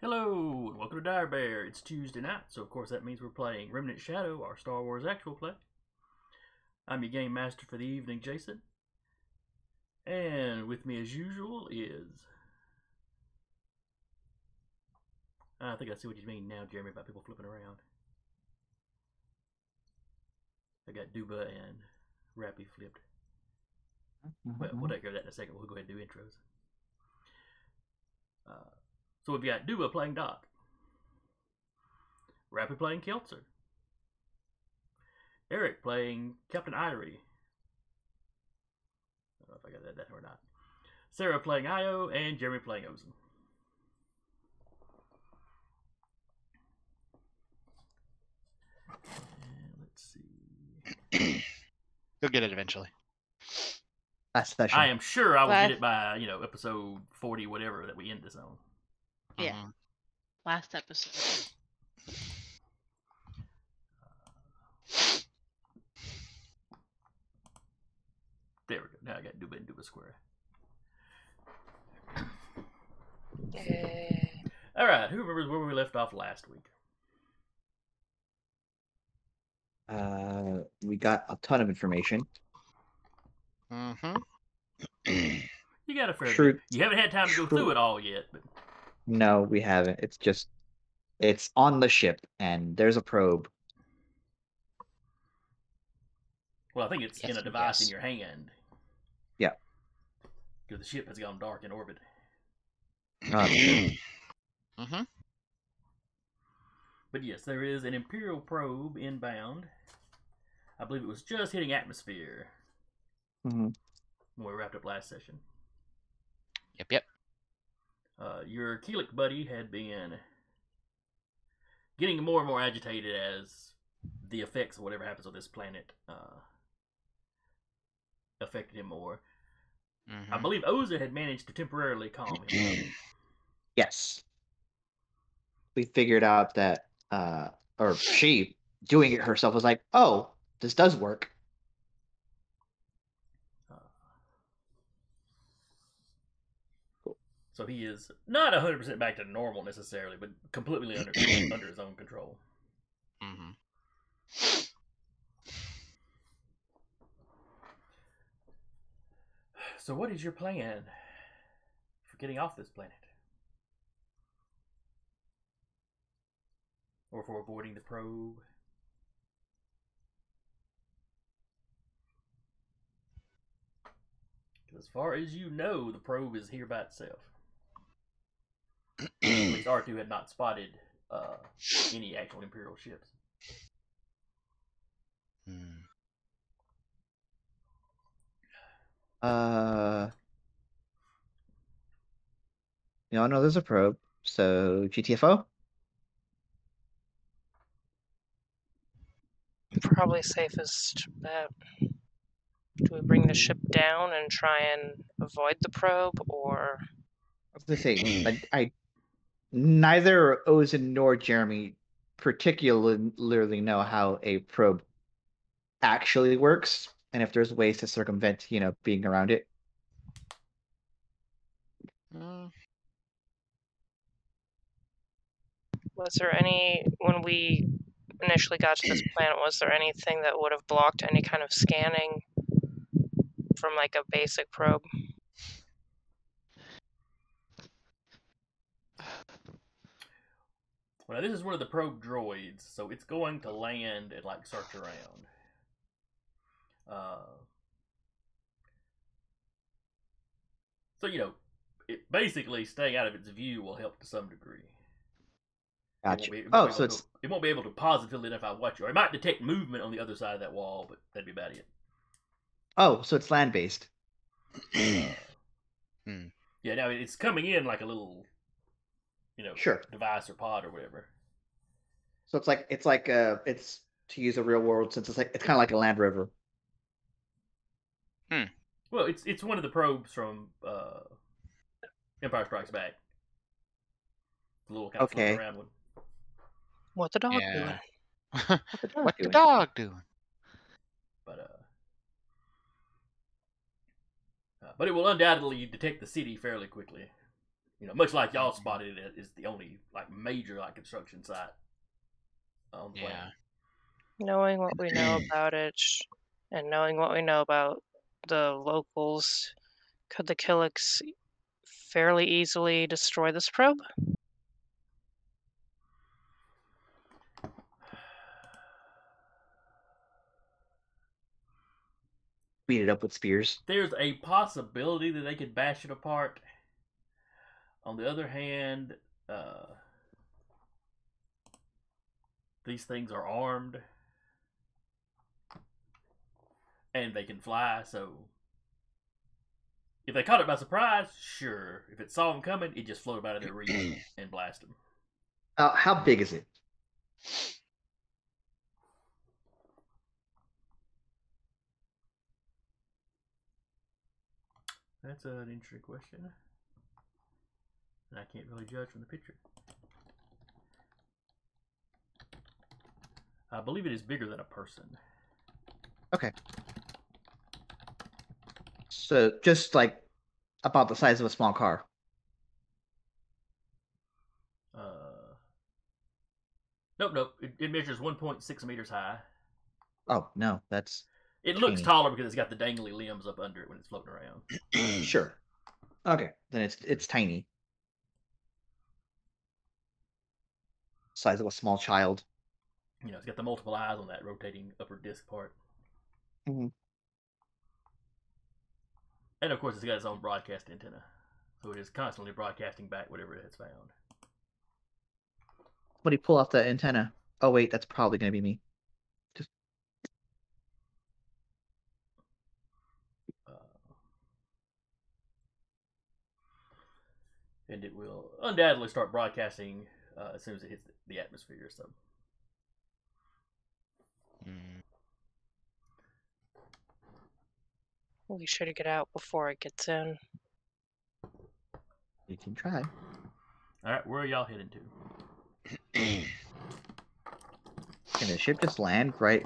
Hello, and welcome to Dire Bear. It's Tuesday night, so of course that means we're playing Remnant Shadow, our Star Wars actual play. I'm your game master for the evening, Jason. And with me as usual is. I think I see what you mean now, Jeremy, about people flipping around. I got Duba and Rappy flipped. Well, we'll take care of that in a second. We'll go ahead and do intros. Uh, so we've got Duba playing Doc, Rappy playing Keltzer, Eric playing Captain Irie. I don't know if I got that, that or not. Sarah playing Io, and Jeremy playing Ozen. And let's see. You'll get it eventually. Last session. I am sure I will Glad- get it by you know episode forty, whatever that we end this on. Yeah. Mhm. Last episode. There we go. Now I got Duba and Duba Square. All right. Who remembers where we left off last week? Uh, we got a ton of information. Mhm. You got a fair. True. bit. You haven't had time to go through it all yet, but No, we haven't. It's just, it's on the ship, and there's a probe. well, I think it's in a and device in your hand. Yeah. Because the ship has gone dark in orbit. Uh, Mhm. But yes, there is an Imperial probe inbound. I believe it was just hitting atmosphere mhm. when we wrapped up last session. Yep. Yep. Uh, your Keelik buddy had been getting more and more agitated as the effects of whatever happens on this planet uh, affected him more. I Mhm. believe Oza had managed to temporarily calm him. Yes. We figured out that, uh, or she doing it herself was like, oh, this does work. So he is not 100% back to normal necessarily, but completely under under his own control. Mhm. So, what is your plan for getting off this planet? Or for avoiding the probe. as far as you know, the probe is here by itself. At least R2 had not spotted uh, any actual Imperial ships. Mm. Uh, you all know there's a probe, so GTFO? Probably safest bet. Do we bring the ship down and try and avoid the probe, or That's the thing. I, I neither Ozen nor Jeremy particularly know how a probe actually works, and if there's ways to circumvent, you know, being around it. Mm. was there any when we initially got to this planet? Was there anything that would have blocked any kind of scanning from like a basic probe? Well, this is one of the probe droids, so it's going to land and like search around. Uh, so you know, it basically staying out of its view will help to some degree. It won't Gotcha. be- it won't Oh, be so able to- it's it won't be able to positively identify what you are. It might detect movement on the other side of that wall, but that'd be about it. oh, so it's land based. Hmm. Yeah, now it's coming in like a little, you know, Sure. device or pod or whatever. So it's like it's like uh it's to use a real world since It's like it's kind of like a Land Rover. Well, it's it's one of the probes from uh, Empire Strikes Back. The little kind of Okay. around one. What the dog yeah. doing? what the dog, what doing? Dog doing? But uh, uh, but it will undoubtedly detect the city fairly quickly. You know, much like y'all mm-hmm. spotted it is the only like major like construction site on the yeah. planet. Knowing what we know about it, and knowing what we know about the locals, could the Killiks fairly easily destroy this probe? Beat it up with spears. There's a possibility that they could bash it apart. On the other hand, uh, these things are armed and they can fly, so if they caught it by surprise, sure. If it saw them coming, it just floated out of their reach and blast them. Uh, how big is it? That's an interesting question. And I can't really judge from the picture. I believe it is bigger than a person. Okay. So just like about the size of a small car. Uh, nope, nope. It, it measures 1.6 meters high. Oh no, that's It looks Teeny. taller because it's got the dangly limbs up under it when it's floating around. sure. Okay, then it's it's tiny. Size of a small child. You know, it's got the multiple eyes on that rotating upper disc part. Mhm. And of course, it's got its own broadcast antenna, so it is constantly broadcasting back whatever it has found. What do you pull off the antenna? Oh wait, that's probably gonna be me. And it will undoubtedly start broadcasting uh, as soon as it hits the atmosphere. So, Mm, We should get out before it gets in. You can try. all right, where are y'all heading to? Can the ship just land right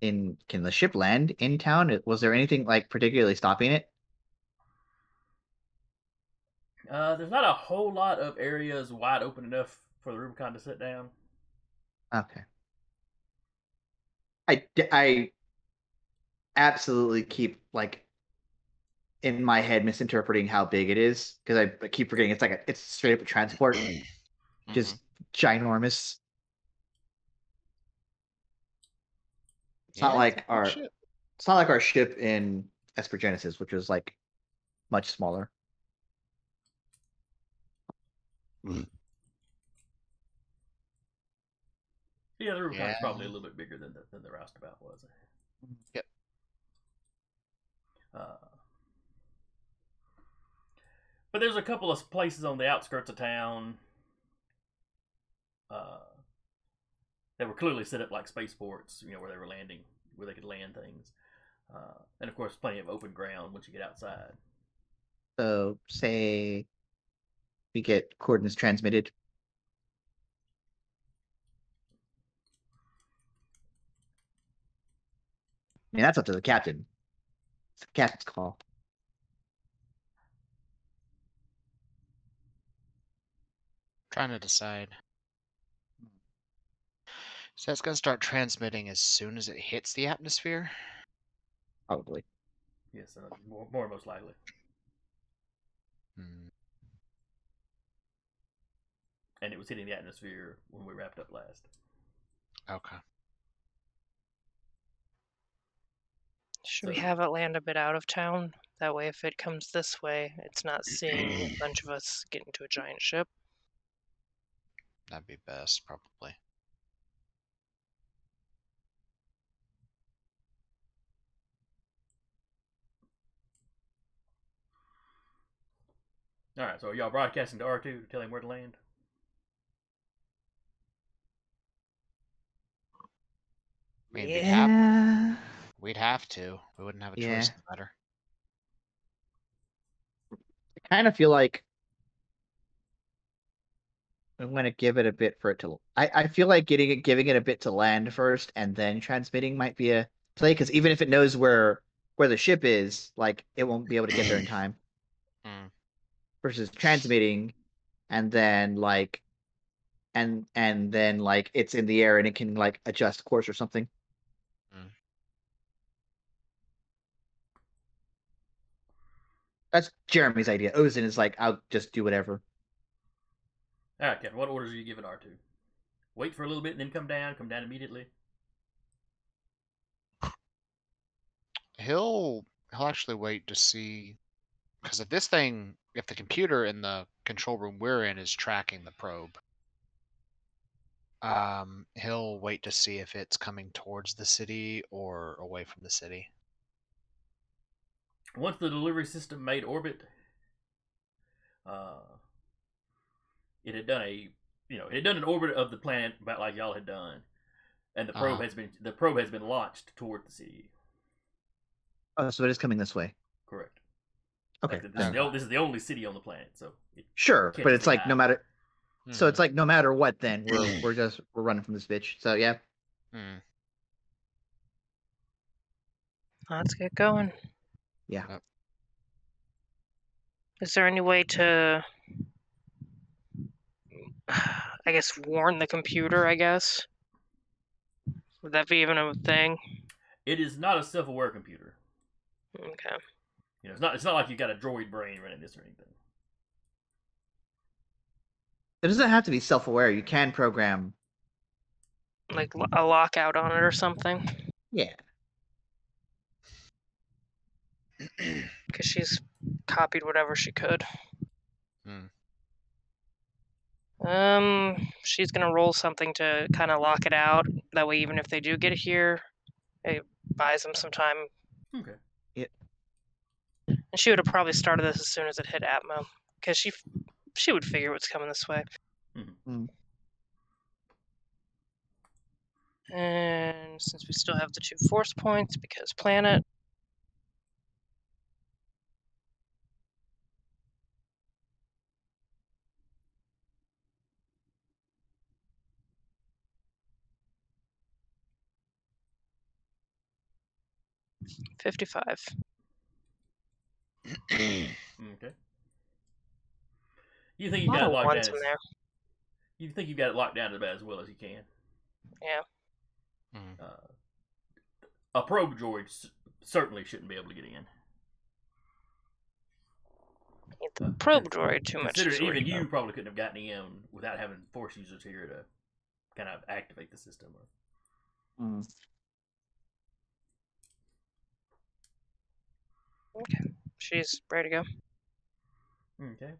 in? Can the ship land in town? Was there anything like particularly stopping it? Uh, there's not a whole lot of areas wide open enough for the Rubicon to sit down. Okay. I, I absolutely keep like in my head misinterpreting how big it is because I, I keep forgetting it's like a, it's straight up a transport, just ginormous. It's not like a our ship. it's not like our ship in Esper Genesis, which was like much smaller. Yeah, the Rubicon's Yeah. probably a little bit bigger than the than the roustabout was. Yep. Uh, but there's a couple of places on the outskirts of town uh, that were clearly set up like spaceports, you know, where they were landing, where they could land things. Uh, and of course, plenty of open ground once you get outside. So say we get coordinates transmitted. I mean, that's up to the captain. It's the captain's call. Trying to decide. So it's gonna start transmitting as soon as it hits the atmosphere. Probably. Yes, uh, more, more most likely. Hmm. And it was hitting the atmosphere when we wrapped up last. Okay. Should we have it land a bit out of town? That way, if it comes this way, it's not seeing a bunch of us get into a giant ship. That'd be best, probably. All right, so are y'all broadcasting to R2 to tell him where to land? I mean, we'd, have, Yeah. we'd have to. We wouldn't have a Yeah. choice in the matter. I kind of feel like I'm gonna give it a bit for it to. I I feel like getting it, giving it a bit to land first, and then transmitting might be a play. Because even if it knows where where the ship is, like it won't be able to get there in time. Mm. Versus transmitting, and then like, and and then like it's in the air and it can like adjust course or something. That's Jeremy's idea. Ozin is like, I'll just do whatever. All right, Ken. What orders are you giving R two? Wait for a little bit and then come down. Come down immediately. He'll he'll actually wait to see because if this thing, if the computer in the control room we're in is tracking the probe, um, he'll wait to see if it's coming towards the city or away from the city. Once the delivery system made orbit, uh, it had done a, you know, it had done an orbit of the planet about like y'all had done, and the probe Uh-huh. has been the probe has been launched toward the city. Oh, so it is coming this way. Correct. Okay, Like, this, is the, this is the only city on the planet, so sure, but it's be like no that. matter. So it's like no matter what, then we're we're just we're running from this bitch. So yeah, Mm. Let's get going. Yeah. Yep. Is there any way to, I guess, warn the computer? I guess. Would that be even a thing? it is not a self-aware computer. Okay. You know, it's not it's not like you've got a droid brain running this or anything. it doesn't have to be self-aware. You can program. Like a lockout on it or something? Yeah, Because she's copied whatever she could. Hmm. Um, she's gonna roll something to kind of lock it out. That way, even if they do get here, it buys them some time. Okay. Yeah. And she would have probably started this as soon as it hit Atmo, because she f- she would figure what's coming this way. Mm. And since we still have the two force points, because planet. Fifty-five. Okay. You think you A lot got it of locked ones down? in As, there. you think you got it locked down about as well as you can? Yeah. Mm. Uh, a probe droid certainly shouldn't be able to get in. Ain't the Uh, probe droid too much. Consider to worry even you about. probably couldn't have gotten in without having force users here to kind of activate the system. Mm. She's ready to go. Okay.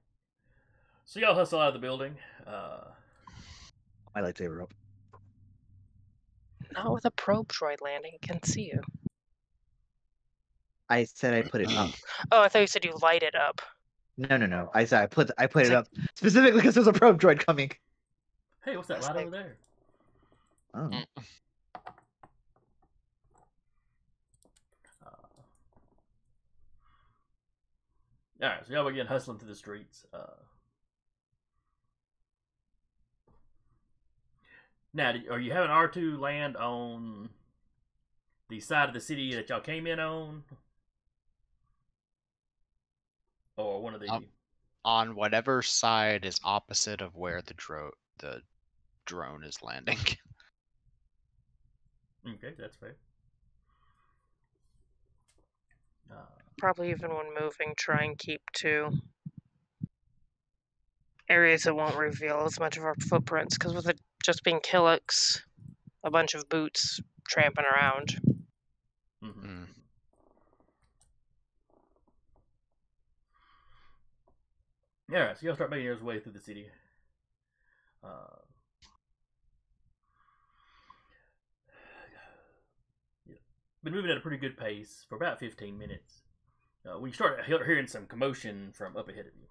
So y'all hustle out of the building. Uh, my lightsaber up. Not with a probe droid landing. It can see you. I said I put it up. Oh, I thought you said you light it up. No, no, no. I said I put I put It's it like- up specifically because there's a probe droid coming. hey, what's that That's light like- over there? Oh. All right, so y'all begin hustling through the streets. Uh, now, are you having R two land on the side of the city that y'all came in on, or one of the? Um, On whatever side is opposite of where the drone the drone is landing. okay, that's fair. Uh, Probably even when moving, try and keep to areas that won't reveal as much of our footprints. Because with it just being Killiks, a bunch of boots tramping around. Mm-hmm. Mm. All right, so you'll start making your way through the city. Uh. Been moving at a pretty good pace for about 15 minutes. Uh, we start hearing some commotion from up ahead of you.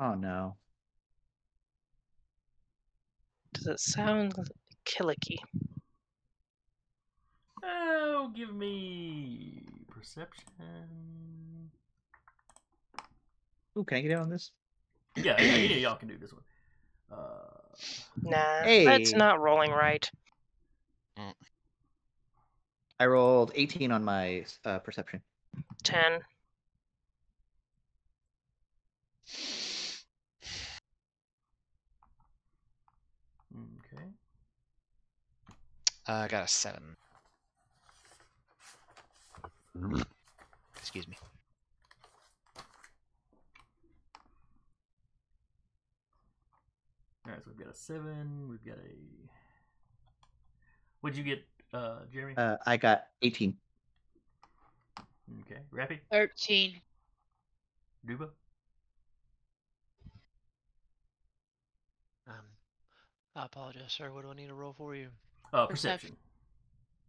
Oh no. Does it sound Killicky? Oh, give me perception. Ooh, can I get in on this? Yeah, yeah, any of y'all can do this one. Uh, Nah, Hey. that's not rolling right. I rolled 18 on my uh, perception. Ten. Okay. Uh, I got a seven. Excuse me. All right, so we've got a seven. We've got a. What'd you get, uh, Jeremy? Uh, I got 18. okay, Rappy, 13. Duba. Um, I apologize, sir. What do I need to roll for you? Uh, Perception. perception.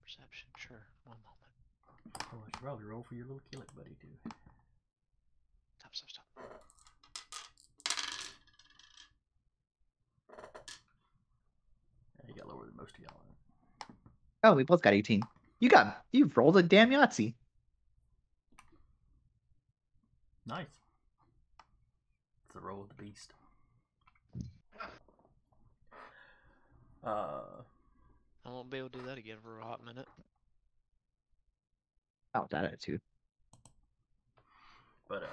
Perception, sure. One moment. Oh, I should probably roll for your little kill it buddy too. Stop, stop, stop. Yeah, you got lower than most of y'all. Oh, we both got 18. You got you've rolled a damn Yahtzee. Nice. It's the roll of the beast. Uh, I won't be able to do that again for a hot minute. Oh, that attitude. but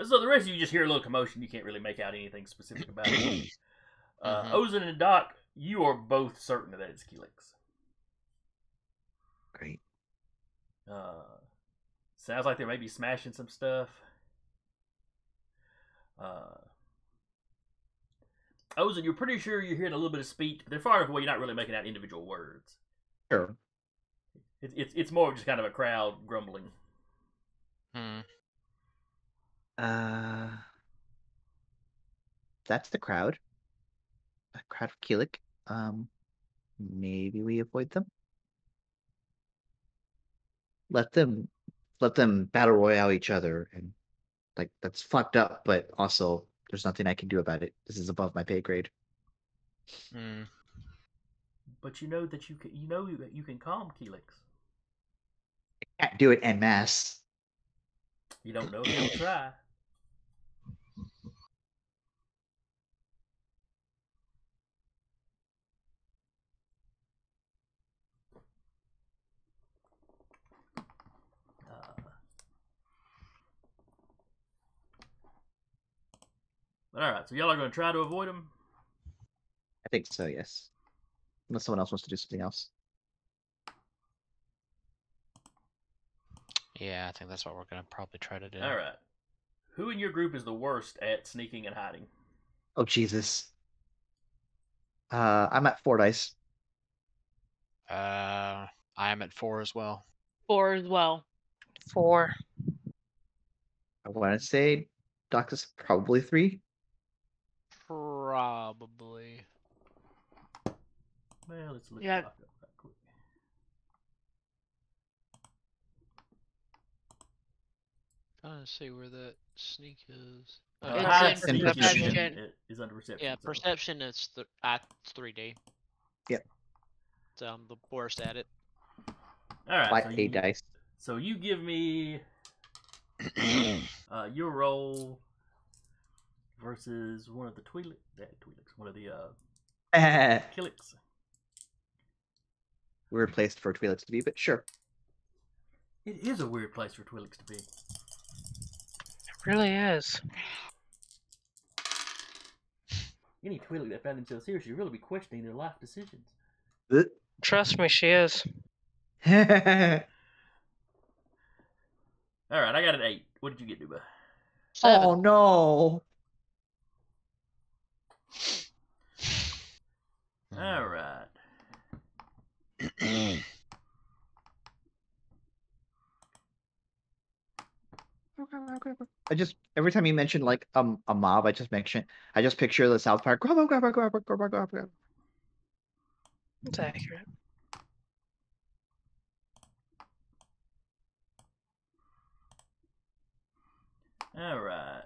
uh, so the rest of you just hear a little commotion. You can't really make out anything specific about it. Uh, Mhm. Ozen and Doc, you are both certain that it's Keelix. Great. Uh, sounds like they may be smashing some stuff. Uh, Ozen, you're pretty sure you're hearing a little bit of speech. but They're far enough away, you're not really making out individual words. Sure. It's it's it's more just kind of a crowd grumbling. Hmm. Uh, that's the crowd. A crowd of Keelik. Um, maybe we avoid them. Let them, let them battle royale each other, and like that's fucked up. But also, there's nothing I can do about it. This is above my pay grade. Hmm. But you know that you can you know that you can calm Keelix. I can't do it en masse. You don't know if he'll try. But all right, so y'all are going to try to avoid him. I think so. Yes. Unless someone else wants to do something else. Yeah, I think that's what we're gonna probably try to do. All right. Who in your group is the worst at sneaking and hiding? Oh Jesus. Uh, I'm at four dice. Uh, I am at four as well. Four as well. Four. I want to say Doc is probably three. Probably. Well, let's look Yeah. Doc up right quick. Trying to see where that sneak is. Uh, Okay, It's in sneaking perception. i- is under perception. yeah, so- perception is th- at 3D. Yep. So I'm the worst at it. All right. By so you, dice. So you give me uh, your roll versus one of the Twi'lek, that Twi'leks, one of the uh, Killiks. Weird place for Twi'leks to be, but sure. It is a weird place for Twi'leks to be. It really is. Any Twi'lek that found themselves here should really be questioning their life decisions. Trust me, she is. oh All right, I got an eight. What did you get, Duba? Seven. no. All right. I just every time you mention like um a mob, I just mention I just picture the South Park. Grab, grab, grab, grab, grab. It's accurate. All right.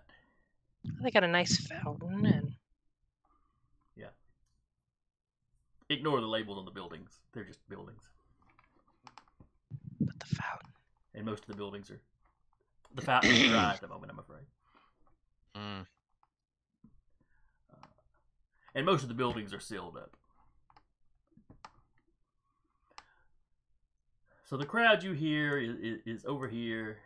They got a nice fountain and Ignore the labels on the buildings. They're just buildings. but the fountain. And most of the buildings are. The fountain is dry at the moment, I'm afraid. Hmm. And most of the buildings are sealed up. So the crowd you hear is, is, is over here.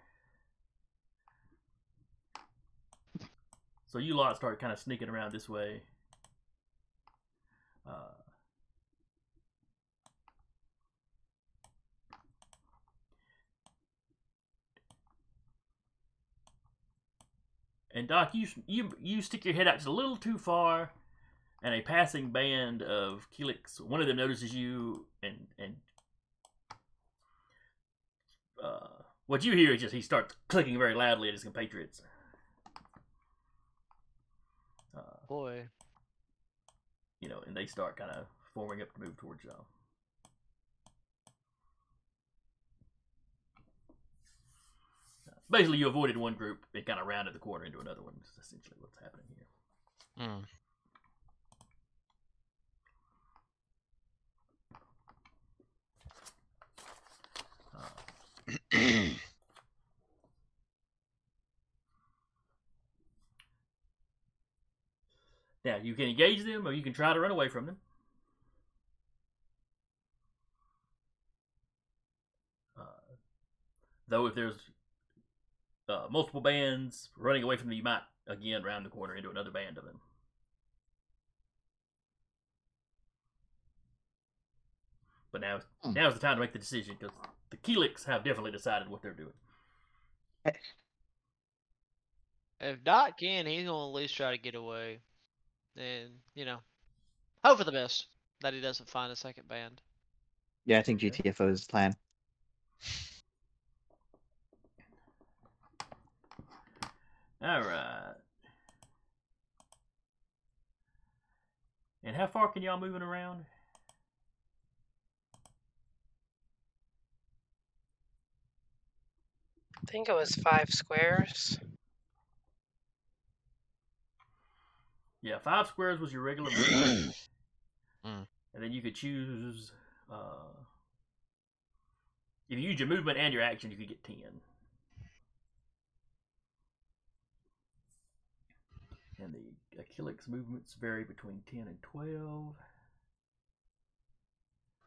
So you lot start kind of sneaking around this way. Uh, and Doc, you you you stick your head out just a little too far, and a passing band of Keelix, one of them notices you, and and uh, what you hear is just he starts clicking very loudly at his compatriots. Uh, Boy. you know, and they start kind of forming up to move towards y'all. Basically, you avoided one group and kind of rounded the corner into another one. Is essentially what's happening here. Mm. Uh, now, you can engage them, or you can try to run away from them. Uh, though, if there's uh, multiple bands running away from them, you might again round the corner into another band of them. But now, Hmm. now's the time to make the decision because the Keelix have definitely decided what they're doing. If Doc can, he's gonna at least try to get away. And, you know, hope for the best that he doesn't find a second band. Yeah, I think GTFO is the plan. All right. And how far can y'all moving around? I think it was five squares. Yeah, five squares was your regular movement. Mm. And then you could choose. Uh, if you use your movement and your action, you could get 10. And the Achilles movements vary between 10 and 12.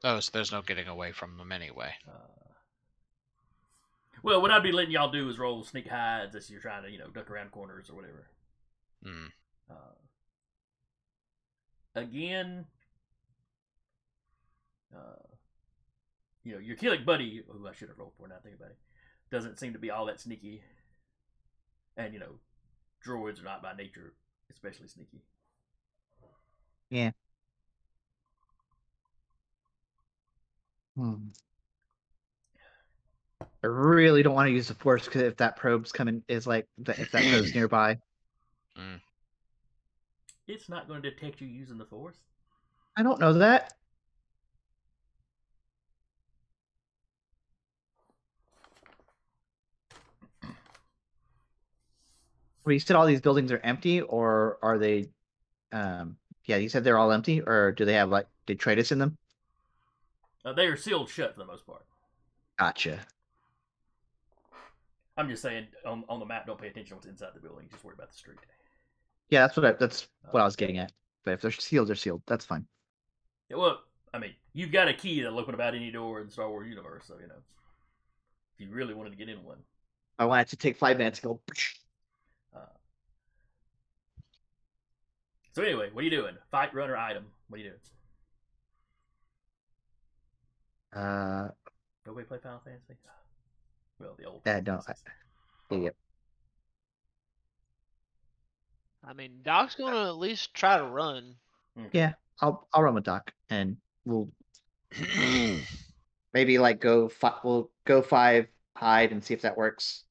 Oh, so there's no getting away from them anyway. Uh, well, what I'd be letting y'all do is roll sneak hides as you're trying to, you know, duck around corners or whatever. Mm. Uh, again, uh, you know, your Killik buddy, who I should have rolled for now, think about it, doesn't seem to be all that sneaky. And, you know, droids are not by nature especially sneaky. Yeah. Hmm. I really don't want to use the force because if that probe's coming, is like if that probe's nearby, It's not going to detect you using the Force. I don't know that. Well, you said all these buildings are empty, or are they? Um, yeah, you said they're all empty, or do they have like detritus in them? Uh, they are sealed shut for the most part. Gotcha. I'm just saying, on, on the map, don't pay attention to what's inside the building. Just worry about the street. Yeah, that's what I, that's what I was getting at. But if they're sealed, they're sealed. That's fine. Yeah, well, I mean, you've got a key that'll open about any door in the Star Wars universe, so you know, if you really wanted to get in one. I wanted to take five minutes and go. So anyway, what are you doing? Fight, run, or item? What are you doing? Uh, Nobody play Final Fantasy? Well, the old. Uh, Final no, I- Fantasies. yeah, yeah. I mean, Doc's gonna at least try to run. Yeah, I'll I'll run with Doc, and we'll maybe like go five. We'll go five hide and see if that works.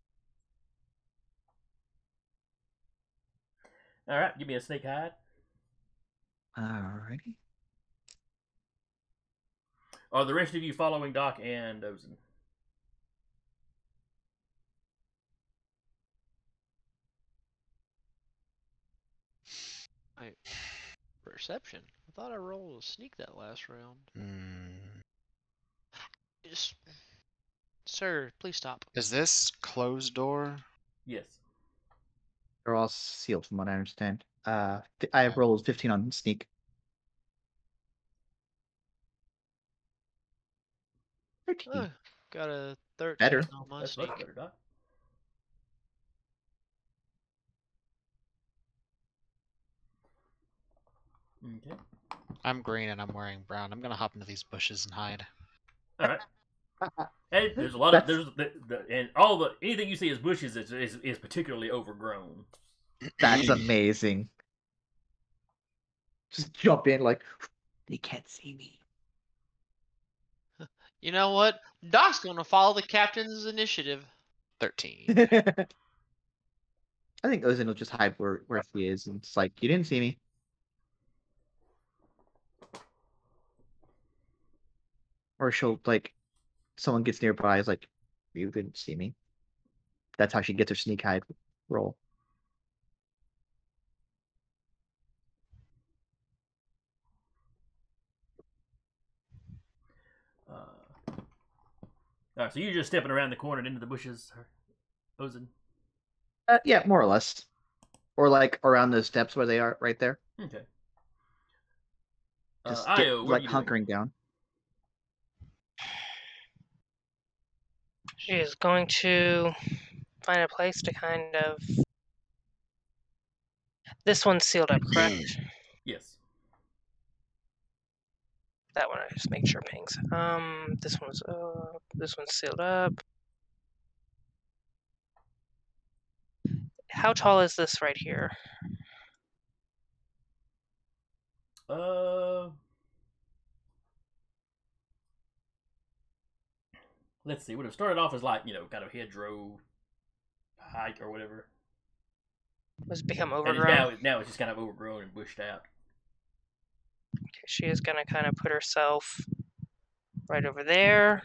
All right, give me a sneak hide. Alrighty. Are the rest of you following Doc and Ozen? I perception. I thought I rolled a sneak that last round. Mm. Just, sir, please stop. Is this closed door? Yes. They're all sealed, from what I understand. Uh, fi- I have rolled fifteen on sneak. Thirteen. Uh, Got a 13 Better. on my That's sneak. better, Doc. Okay. I'm green and I'm wearing brown. I'm gonna hop into these bushes and hide. All right. Hey, there's a lot of there's the, the and all the anything you see as bushes is, is is particularly overgrown. That's amazing. Just jump in like they can't see me. You know what? Doc's gonna follow the captain's initiative. Thirteen. I think Ozin will just hide where where he is, and it's like you didn't see me. Or she'll like, someone gets nearby, is like, you didn't see me. That's how she gets her sneak hide roll. Right, so you're just stepping around the corner and into the bushes, Ozen. Uh, yeah, more or less. Or like around those steps where they are, right there. Okay. Just uh, get, Io, like you doing? hunkering down. She is going to find a place to kind of. This one's sealed up, correct? Yes. That one I just make sure pings. Um, this one's uh, this one's sealed up. How tall is this right here? Uh. Let's see. Would have started off as like you know kind of hedgerow height or whatever. Has it become it's overgrown? now now it's just kind of overgrown and bushed out. Okay, she is gonna kind of put herself right over there.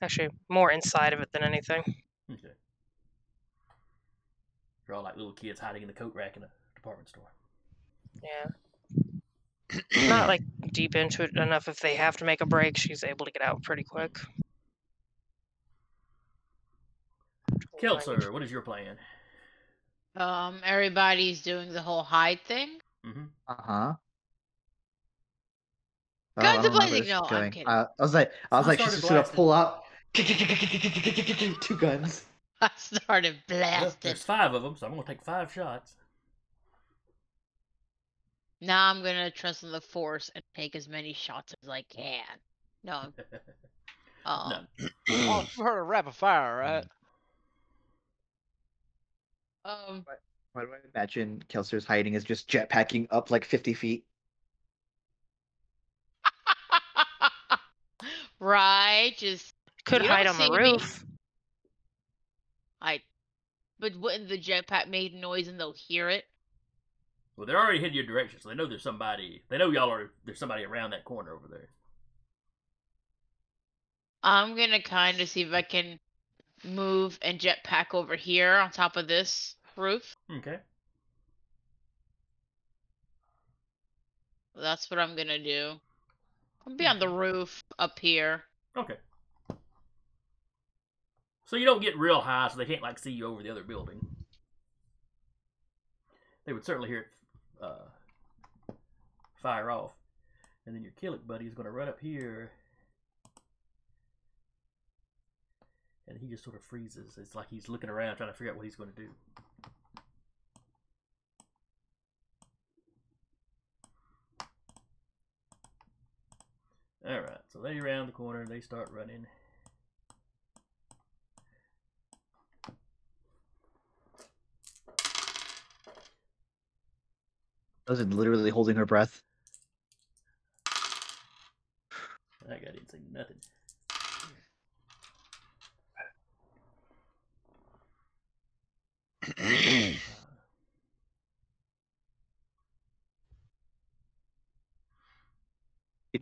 Actually, more inside of it than anything. Okay. They're all like little kids hiding in the coat rack in a department store. Yeah. Not like deep into it enough. If they have to make a break, she's able to get out pretty quick. Kelser, what is your plan? Um, everybody's doing the whole hide thing. Mm-hmm. Uh huh. Guns a-blazing. No, I'm kidding. Uh, I was like, I was I like, she's just gonna pull out two guns. I started Well, blasting. there's five of them, so I'm gonna take five shots. Now I'm gonna trust in the force and take as many shots as I can. No, um, Oh, you've heard of rapid fire, right? um, Why do I imagine Kelser's hiding is just jetpacking up like 50 feet? Right? Just Could hide on the see me. roof. I, but wouldn't the jetpack make noise and they'll hear it? Well, they're already heading your direction, so they know there's somebody. They know y'all are. There's somebody around that corner over there. I'm gonna kind of see if I can move and jetpack over here on top of this roof. Okay. That's what I'm gonna do. I'll be on the roof up here. Okay. So you don't get real high, so they can't like see you over the other building. They would certainly hear it uh, fire off, and then your Killik buddy is going to run up here, and he just sort of freezes. It's like he's looking around trying to figure out what he's going to do. All right, so they round the corner, they start running. Ozin literally holding her breath. That guy didn't say nothing.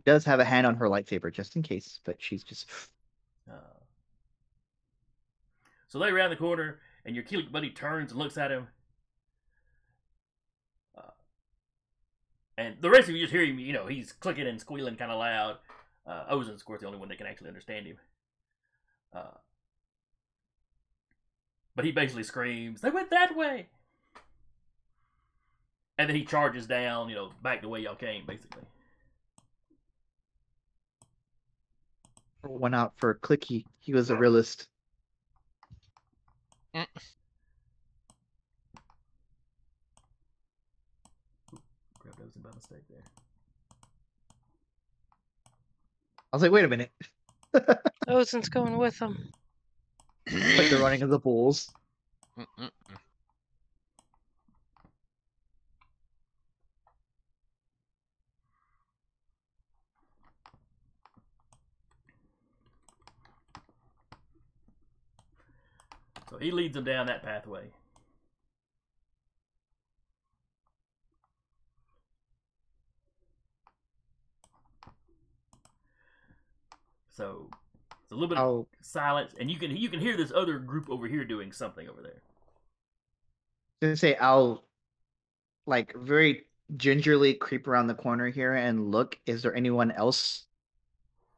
Does have a hand on her lightsaber just in case, but she's just Uh, so they round the corner, and your Keelik buddy turns and looks at him. Uh, and the rest of you just hear him, you know, he's clicking and squealing kind of loud. Uh, Ozen's, of course, the only one that can actually understand him. Uh, but he basically screams, They went that way! And then he charges down, you know, back the way y'all came, basically. One out for Clicky. He was a realist. Grabbed those by mistake there. I was like, wait a minute. Oh, Ozen's going with them. like the running of the bulls. Mm-mm-mm. He leads them down that pathway. So it's a little bit of oh. silence, and you can you can hear this other group over here doing something over there. just say I'll like very gingerly creep around the corner here and look. Is there anyone else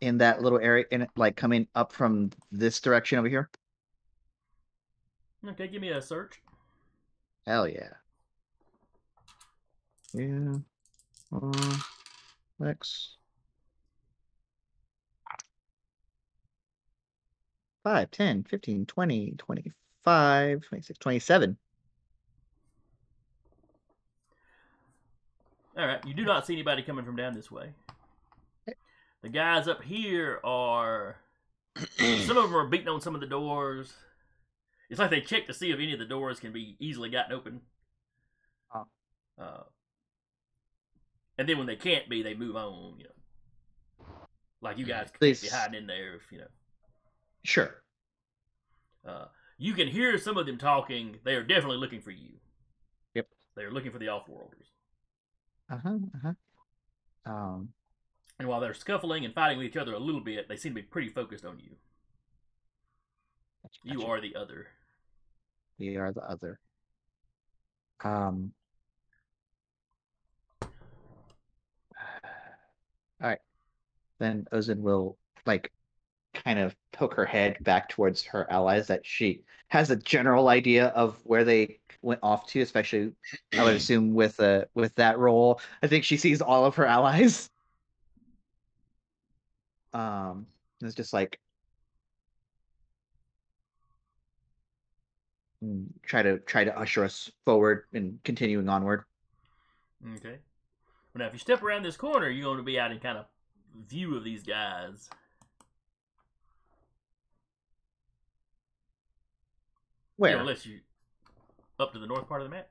in that little area in like coming up from this direction over here? Okay, give me a search. Hell yeah. Yeah. Uh, X. 5, 10, 15, 20, 25, 26, 27. All right, you do not see anybody coming from down this way. The guys up here are some of them are beating on some of the doors. It's like they check to see if any of the doors can be easily gotten open. Oh. Uh, and then when they can't be, they move on. You know, like you guys can't be hiding in there. If you know, Sure. uh, you can hear some of them talking. They are definitely looking for you. Yep. They are looking for the off-worlders. Uh-huh. Uh-huh. Um And while they're scuffling and fighting with each other a little bit, they seem to be pretty focused on you. You gotcha. are the other. We are the other. Um All right. Then Ozen will like kind of poke her head back towards her allies that she has a general idea of where they went off to, especially I would assume with uh with that role. I think she sees all of her allies. Um it's just like try to try to usher us forward and continuing onward. Okay. Well, now, if you step around this corner, you're going to be out in kind of view of these guys. You know, Where? unless you up to the north part of the map.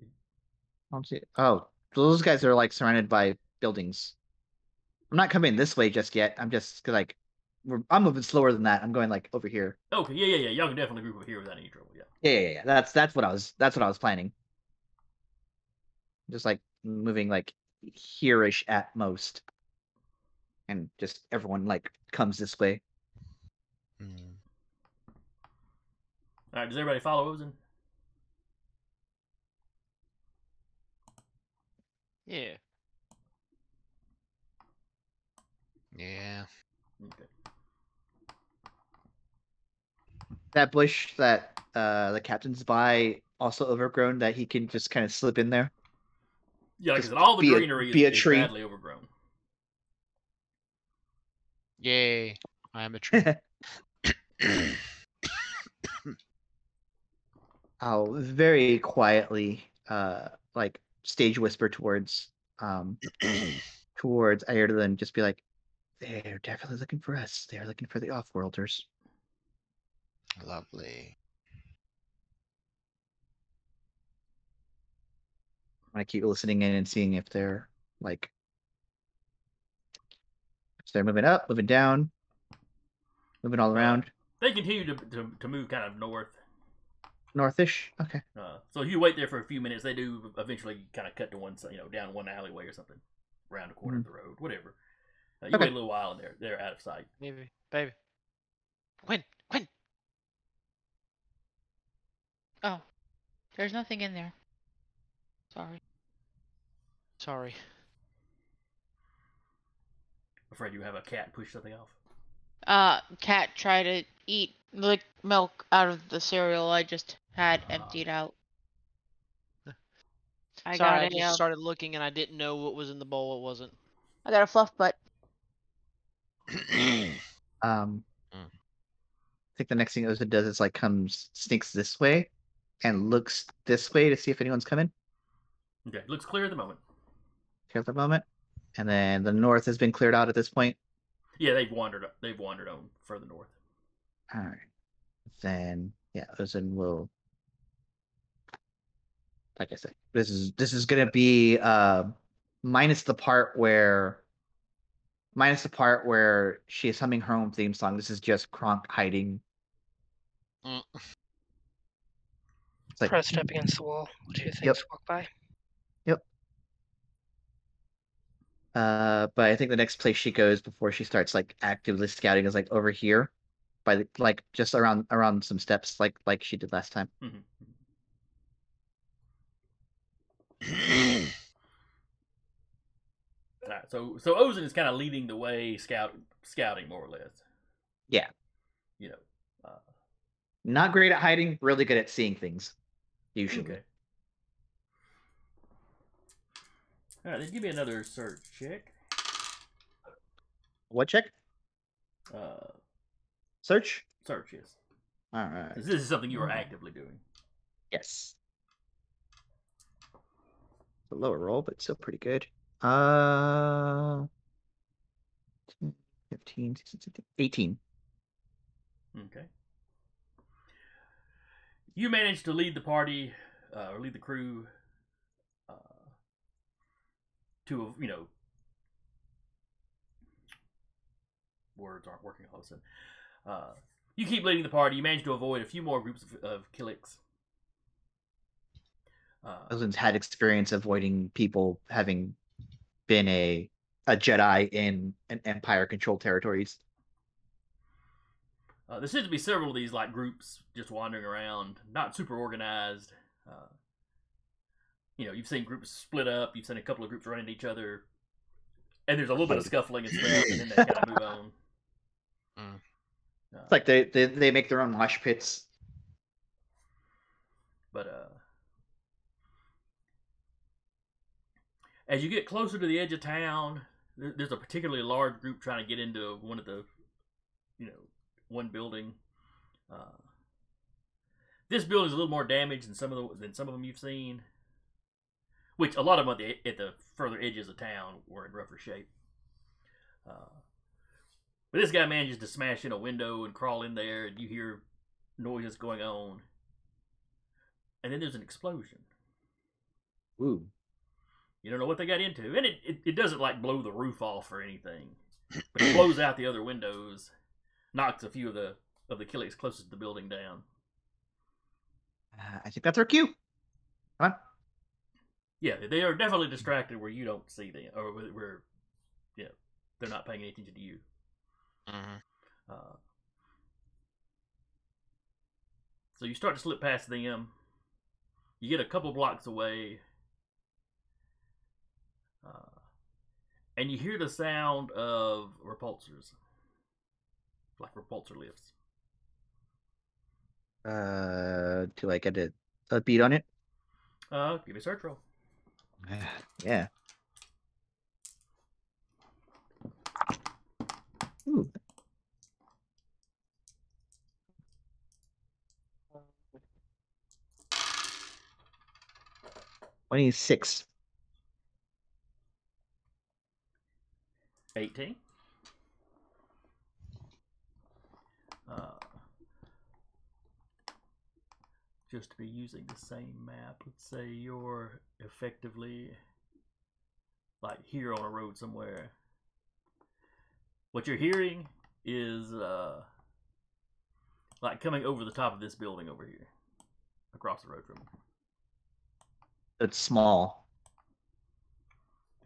I don't see. It. Oh, those guys are like surrounded by buildings. I'm not coming this way just yet. I'm just like, I'm moving slower than that. I'm going like over here. Okay, yeah, yeah, yeah. Y'all can definitely group up here without any trouble. Yeah. Yeah, yeah, yeah. That's that's what I was. That's what I was planning. Just like moving like here-ish at most, and just everyone like comes this way. Mm. All right. Does everybody follow Ozen? Yeah. Yeah. Okay. That bush that uh the captain's by also overgrown that he can just kind of slip in there. Yeah, like I said, all the be a- greenery be a is, is tree. badly overgrown. Yay. I am a tree. I'll very quietly uh like stage whisper towards um towards Ayrton and just be like, they're definitely looking for us. They're looking for the offworlders. Lovely. I keep listening in and seeing if they're like if they're moving up, moving down, moving all around. They continue to, to, to move kind of north. Northish. Okay. Uh, so if you wait there for a few minutes, they do eventually kind of cut to one you know, down one alleyway or something, around a corner of the road, whatever. Uh, you Okay. wait a little while and they're they're out of sight. Maybe. Baby. Quinn. Oh, there's nothing in there. Sorry. Sorry. Afraid you have a cat push something off. Uh, cat try to eat lick milk out of the cereal I just had Ah. emptied out. I Sorry, got I a just uh, started looking and I didn't know what was in the bowl. What wasn't. I got a fluff butt. Um, Mm. I think the next thing Oza does is like comes sneaks this way and looks this way to see if anyone's coming. Okay, looks clear at the moment. Clear at the moment, and then the north has been cleared out at this point. Yeah, they've wandered. They've wandered on further north. All right. Then yeah, Ozen will. Like I said, this is this is gonna be uh minus the part where minus the part where she is humming her own theme song. This is just Kronk hiding. Mm. It's like Pressed up against the wall. What do you think? Yep. Walk by. Yep. Uh, but I think the next place she goes before she starts like actively scouting is like over here, by the, like just around around some steps, like like she did last time. Mm-hmm. All right, so so Ozen is kind of leading the way, scout scouting more or less. Yeah. You know. Uh, Not great at hiding, really good at seeing things. Usually. okay. All right, then give me another search check. What check? Uh, Search. search yes. All right. This is something you are actively doing. Yes. A lower roll, but still pretty good. Uh, 10, 15, 16, 18. Okay. You managed to lead the party, uh, or lead the crew, uh, to you know, words aren't working all of. Uh, you keep leading the party. You manage to avoid a few more groups of, of Killiks. Uh, had experience avoiding people having been a a Jedi in an Empire controlled territories. Uh, there seems to be several of these like groups just wandering around, not super organized. Uh, you know, you've seen groups split up. You've seen a couple of groups run into each other, and there's a little bit of scuffling and stuff, and then they kind of move on. Mm. Uh, It's like they, they they make their own mosh pits. but uh, as you get closer to the edge of town, there's a particularly large group trying to get into one of the, you know, one building. Uh, this building's a little more damaged than some of the than some of them you've seen, which a lot of them at the, at the further edges of town were in rougher shape. Uh, but this guy manages to smash in a window and crawl in there, and you hear noises going on. And then there's an explosion. Ooh. You don't know what they got into, and it, it, it doesn't like blow the roof off or anything, but it blows out the other windows, knocks a few of the of the Killiks closest to the building down. Uh, I think that's our cue. Come on. Yeah, they are definitely distracted where you don't see them, or where- where, yeah, they're not paying any attention to you. Mhm. Uh, so you start to slip past them. You get a couple blocks away, uh, and you hear the sound of repulsors, like repulsor lifts. Uh, do I get a, a beat on it? Uh, give me a search roll. yeah. Ooh. Twenty-six. 18. Just to be using the same map, let's say you're effectively like here on a road somewhere. What you're hearing is uh, like coming over the top of this building over here, across the road from. It's small.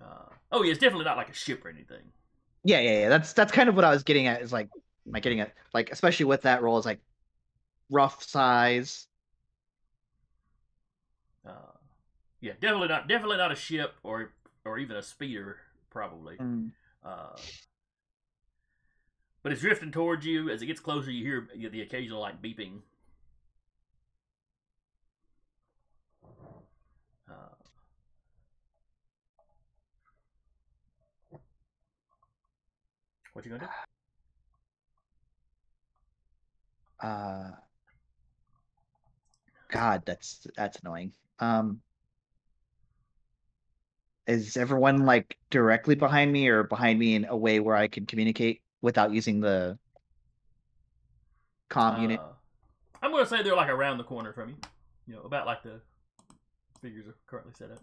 Uh, oh yeah, it's definitely not like a ship or anything. Yeah, yeah, yeah. That's that's kind of what I was getting at. Is like, am I getting at like, especially with that role, is like rough size. Uh, yeah, definitely not definitely not a ship or or even a speeder probably. Uh, but it's drifting towards you. As it gets closer, you hear the occasional like beeping. Uh, What you gonna do? Uh, God, that's that's annoying. Um, is everyone like directly behind me or behind me in a way where I can communicate without using the comm unit? Uh, I'm gonna say they're like around the corner from you. You know, about like the figures are currently set up.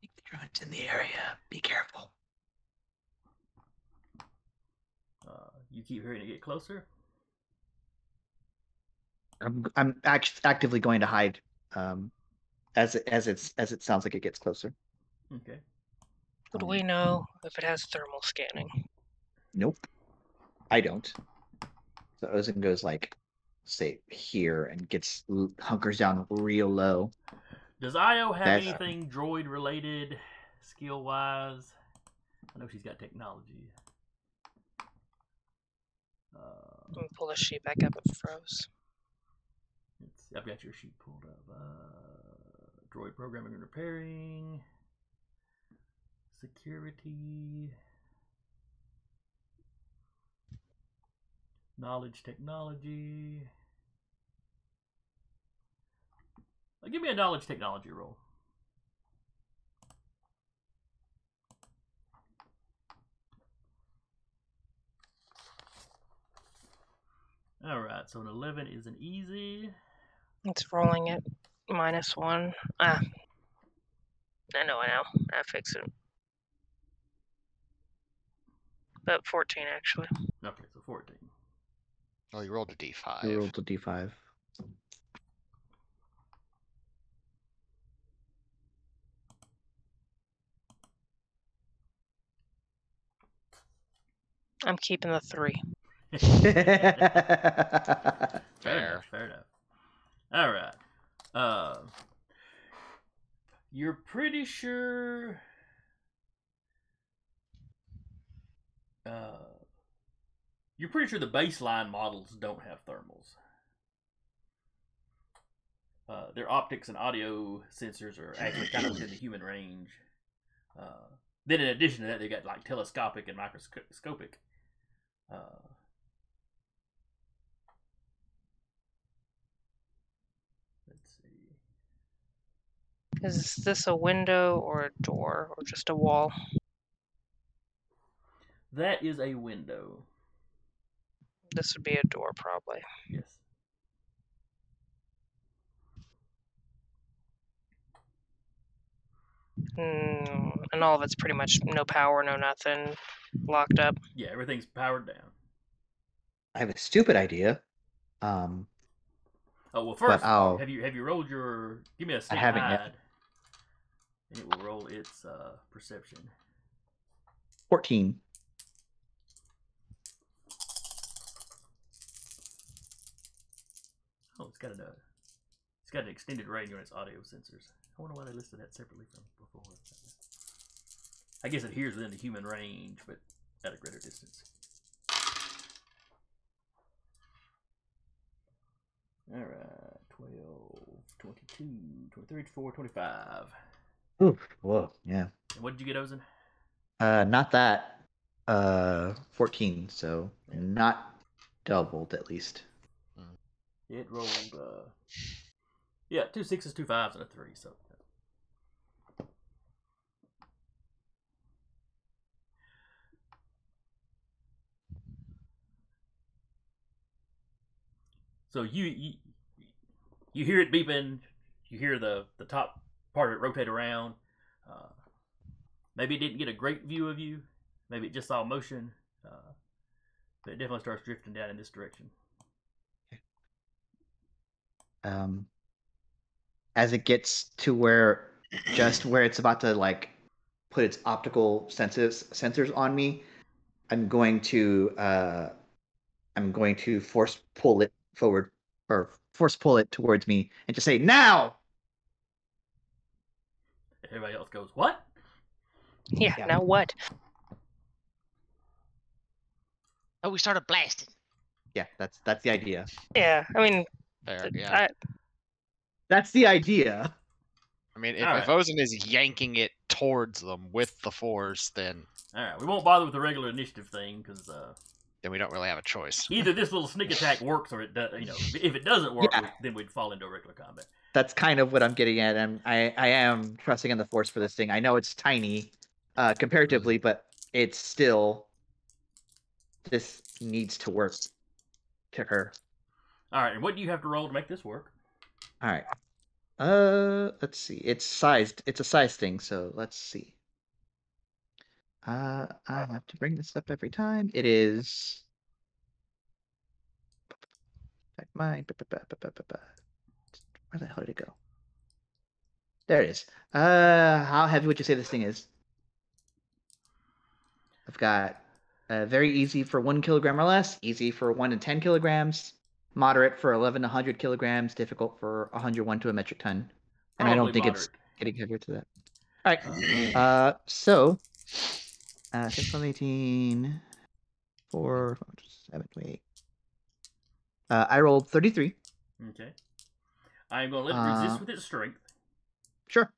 think the drone's in the area. Be careful. Uh, you keep hearing it get closer. I'm I'm act- actively going to hide. Um, as it as it's as it sounds like it gets closer. Okay. Would Um, we know if it has thermal scanning? Nope. I don't. So Ozen goes like, say here and gets hunkers down real low. Does Io have That's- anything droid related, skill wise? I know she's got technology. Uh, Let me pull the sheet back up. It froze. It's, I've got your sheet pulled up. Uh, droid programming and repairing. Security. Knowledge technology. Give me a knowledge technology roll. Alright, so an 11 is an easy. It's rolling at minus one. Ah. I know, I know. I fix it. About 14, actually. Okay, so 14. Oh, you rolled a d5. You rolled a d5. I'm keeping the three. Fair Fair. enough. Fair enough. All right. Uh, you're pretty sure. Uh, you're pretty sure the baseline models don't have thermals. Uh, their optics and audio sensors are actually kind of within the human range. Uh, then, in addition to that, they've got like telescopic and microscopic. Uh, let's see. Is this a window or a door or just a wall? That is a window. This would be a door, probably. Yes. Mm, and all of it's pretty much no power, no nothing, locked up. Yeah, everything's powered down. I have a stupid idea. Um, Oh well, first have you have you rolled your? Give me a sneak haven't yet. And it will roll its uh, perception. 14. Oh, it's got an uh, it's got an extended range on its audio sensors. I wonder why they listed that separately from before. I guess it hears within the human range, but at a greater distance. All right, 12, 22, 23, 24, 25. Oof. Whoa. Yeah. What did you get, Ozen? Uh, not that. Uh, 14. So not doubled at least. It rolled, uh, yeah, two sixes, two fives, and a three. So, so you you, you hear it beeping. You hear the the top part of it rotate around. Uh, maybe it didn't get a great view of you. Maybe it just saw motion. Uh, but it definitely starts drifting down in this direction. Um, as it gets to where, just where it's about to like put its optical senses sensors on me, I'm going to uh, I'm going to force pull it forward or force pull it towards me and just say now. Everybody else goes, "What?" Yeah, Yeah. now what? Oh, we started blasting. Yeah, that's that's the idea. Yeah, I mean, Fair, th- yeah. I, That's the idea. I mean, if, All if Ozen is yanking it towards them with the force, then All right, we won't bother with the regular initiative thing because uh, Then we don't really have a choice. either this little sneak attack works or it does. You know, if it doesn't work, Yeah. then we'd fall into a regular combat. That's kind of what I'm getting at. I'm, I I am trusting in the force for this thing. I know it's tiny, uh, comparatively, but it's still. This needs to work. To her. All right, and what do you have to roll to make this work? All right. Uh, let's see. It's sized. It's a size thing. So let's see. Uh, I have to bring this up every time. It is. Mine. Where the hell did it go? There it is. Uh, how heavy would you say this thing is? I've got uh, very easy for one kilogram or less, easy for one to ten kilograms, moderate for 11 to 100 kilograms, difficult for 101 to a metric ton. And I don't Probably think it's getting heavier to that. All right. Uh, so, uh, 6, 12, 18, 4, 7, 8. Uh, I rolled 33. Okay. I'm going to let it Uh, resist with its strength. Sure.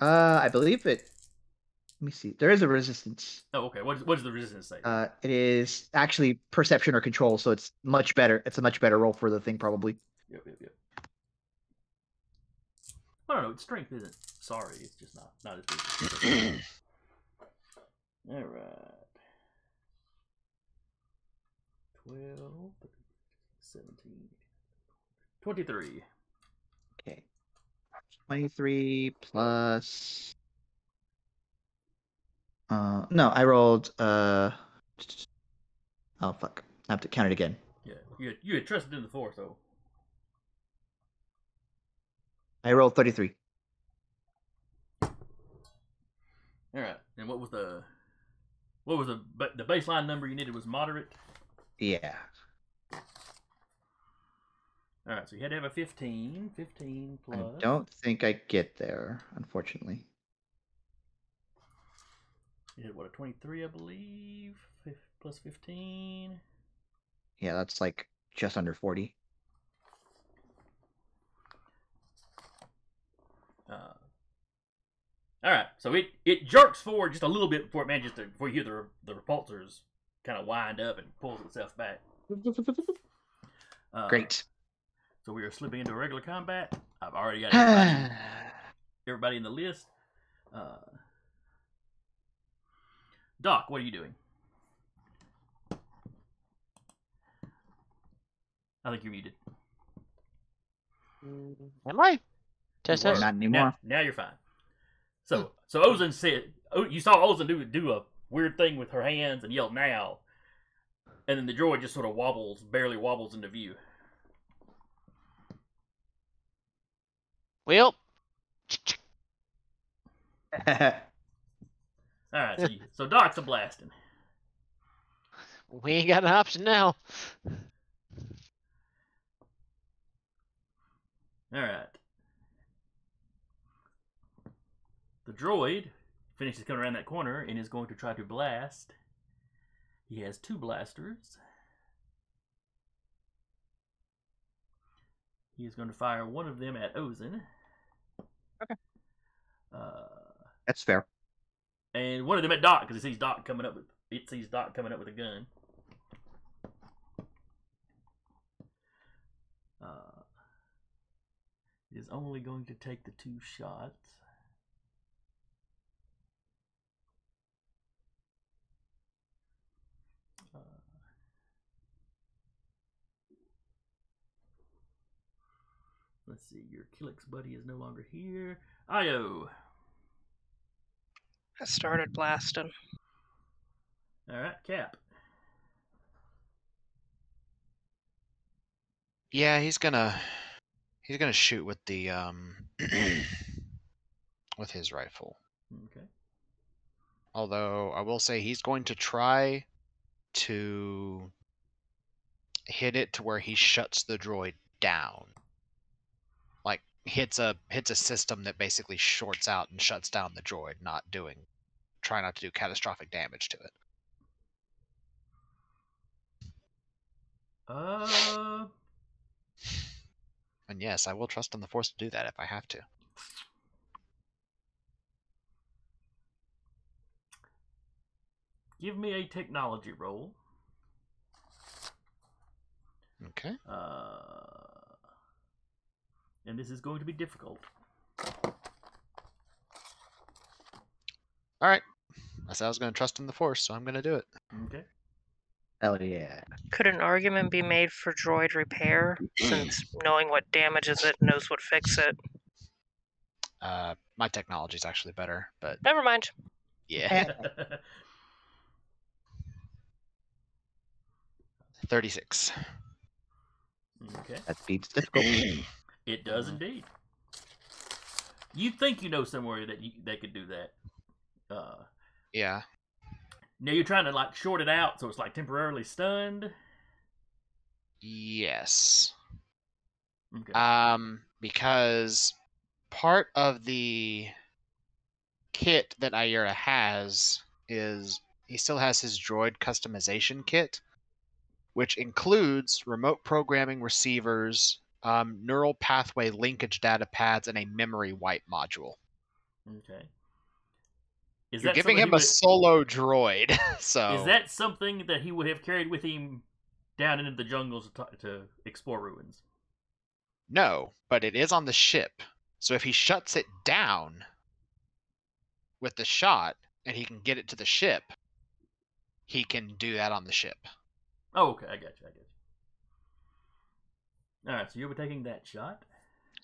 Uh, I believe it. Let me see. There is a resistance. Oh, okay. What, is, what does the resistance say? Uh, it is actually perception or control, so it's much better. It's a much better roll for the thing, probably. Yep, yep, yep. I don't know. Its strength isn't sorry. It's just not not as big. All right. 12, 17, 23. Okay. 23 plus. Uh, no, I rolled. Uh, oh fuck! I have to count it again. Yeah, you had, you had trusted in the force, though. I rolled 33. All right. And what was the what was the the baseline number you needed was moderate? Yeah. All right. So you had to have a 15. 15 plus. I don't think I get there, unfortunately. You had what a 23, I believe. Plus 15. Yeah, that's like just under 40. Uh, all right, so it, it jerks forward just a little bit before it manages to before you hear the the repulsors kind of wind up and pulls itself back. Uh, Great. So we are slipping into regular combat. I've already got everybody, everybody in the list. Uh, Doc, what are you doing? I think you're muted. Am I? Test were. test. Not anymore. now you're fine. So so Ozen said, oh, you saw Ozen do do a weird thing with her hands and yelled now, and then the droid just sort of wobbles, barely wobbles into view. Well, All right, so, you, so Doc's a blasting. we ain't got an option now. All right. The droid finishes coming around that corner and is going to try to blast. He has two blasters. He is going to fire one of them at Ozen. That's fair. and one of them at Doc because he sees Doc coming up with it sees Doc coming up with a gun. Uh, only going to take the two shots. Uh, let's see, your Killiks buddy is no longer here. Io. I started blasting. All right, Cap. Yeah, he's gonna he's gonna shoot with the um with his rifle. Okay. Although I will say he's going to try to hit it to where he shuts the droid down. Hits a hits a system that basically shorts out and shuts down the droid, not doing try not to do catastrophic damage to it. Uh, And yes, I will trust in the force to do that if I have to. give me a technology roll. Okay. Uh, and this is going to be difficult. All right. I said I was going to trust in the force, so I'm going to do it. Okay. Hell yeah. Could an argument be made for droid repair, since knowing what damages it knows what fix it? Uh, my technology is actually better, but Never mind. yeah, 36. okay. That beats difficult. It does indeed. You think you know somewhere that you, they could do that. Uh, Yeah. now you're trying to like short it out so it's like temporarily stunned. Yes. Okay. Um, because part of the kit that Ayura has is he still has his droid customization kit, which includes remote programming receivers, um, neural pathway linkage data pads, and a memory wipe module. okay. Is You're that giving him he a would- solo droid, so Is that something that he would have carried with him down into the jungles to, to explore ruins? No, but it is on the ship. So if he shuts it down with the shot and he can get it to the ship, he can do that on the ship. Oh, okay. I got you. I got you. All right. So you'll be taking that shot.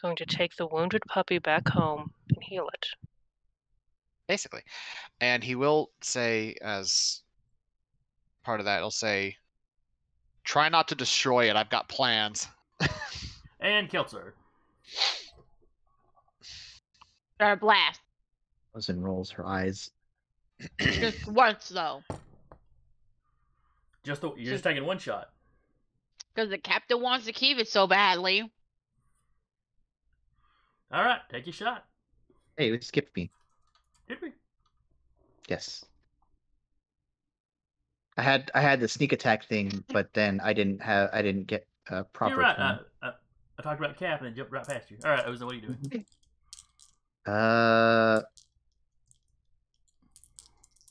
Going to take the wounded puppy back home and heal it. Basically. And he will say as part of that, he'll say, Try not to destroy it, I've got plans. And Keltzer. Start a blast. Rosen rolls her eyes. Just once though. Just the, you're just taking one shot. Because the captain wants to keep it so badly. All right. Take your shot. Hey, it skipped me. Did we? Yes. I had I had the sneak attack thing, but then I didn't have I didn't get a proper You're right. turn. I, I, I talked about Cap and then jumped right past you. All right, Ozen, what are you doing? Uh,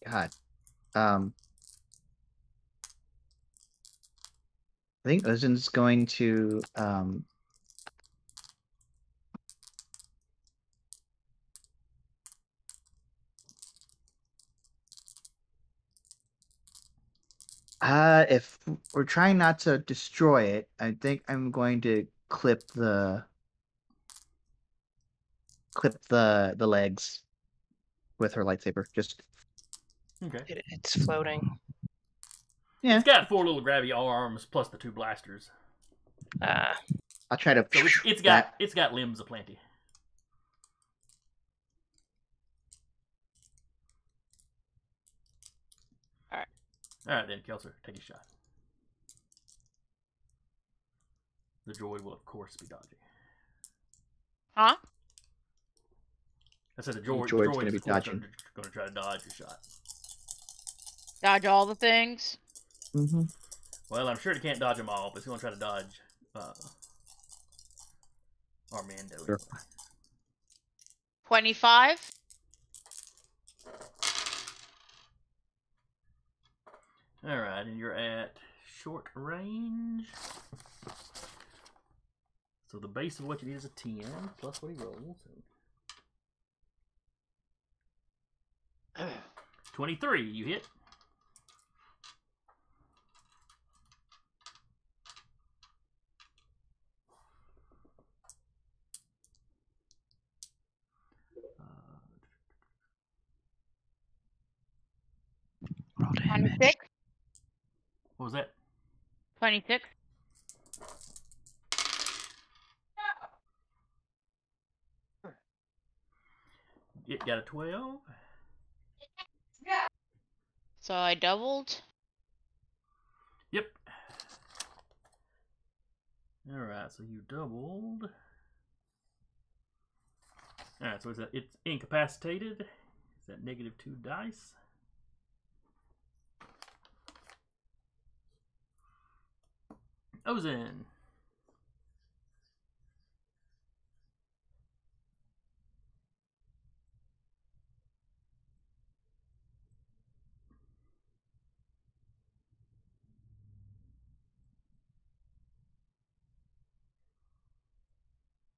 God, um, I think Ozen's going to um. Uh, if we're trying not to destroy it, I think I'm going to clip the clip the the legs with her lightsaber. Just Okay. it it's floating. Yeah, It's got four little grabby arms plus the two blasters. Uh, Ah, I'll try to. So it's, it's got it's got limbs aplenty. Alright. All right then, Kelser, take a shot. The droid will of course be dodging. Huh? I said the droid, droid's the gonna droid's be of course dodging. Going to try to dodge your shot. Dodge all the things. Hmm Well, I'm sure he can't dodge them all, but it's going to try to dodge uh, Armando. Sure. 25. All right, and you're at short range. So the base of what you need is a 10 plus what he rolls. So 23, you hit. Uh, roll damage. 26. What was that? 26. It got a 12. So I doubled. Yep. Alright, so you doubled. Alright, so it's, a, it's incapacitated. Is that negative two dice? Ozen.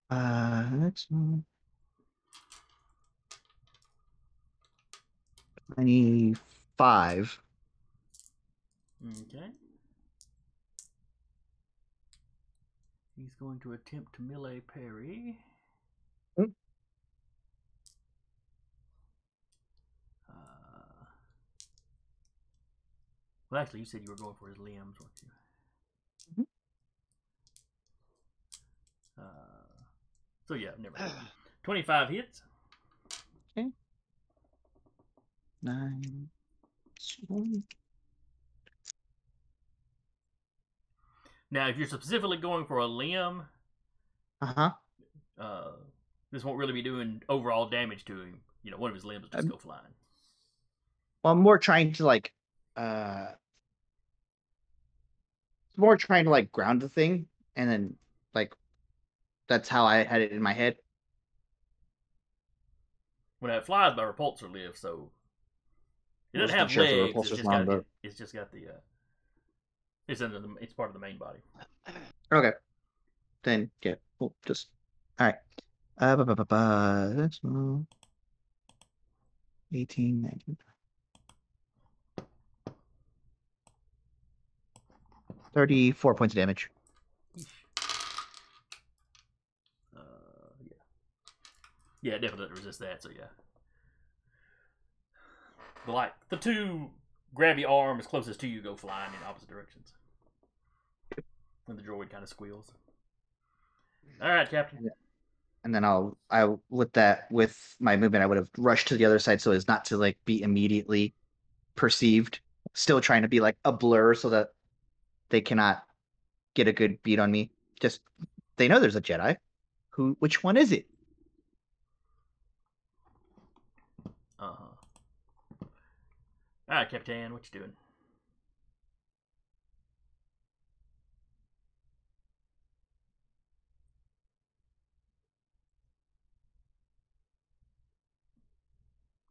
Uh, next one. 25. Okay. He's going to attempt to melee parry. Hmm. Uh, well, actually, you said you were going for his limbs, weren't you? Mhm. Uh, so yeah, never mind. Twenty-five hits. Okay. Nine. Now, if you're specifically going for a limb, Uh huh. uh, this won't really be doing overall damage to him. You know, one of his limbs will just Um, go flying. Well, I'm more trying to like, uh, more trying to like ground the thing, and then like, that's how I had it in my head. When it flies my repulsor lift, so it doesn't have sure if the legs. It's just, got, it's just got the. Uh, it's under the. It's part of the main body. Okay. Then yeah, we'll just all right. Uh, ba, ba, ba, ba, that's uh, 18, 19. 34 points of damage. Uh, yeah. Yeah, definitely resist that. So yeah. But like the two grabby arms closest to you go flying in opposite directions. And the droid kind of squeals. All right, Captain. And then I'll I with that with my movement I would have rushed to the other side so as not to like be immediately perceived. Still trying to be like a blur so that they cannot get a good beat on me. Just they know there's a Jedi. Who which one is it? Uh huh. All right, Captain. What you doing?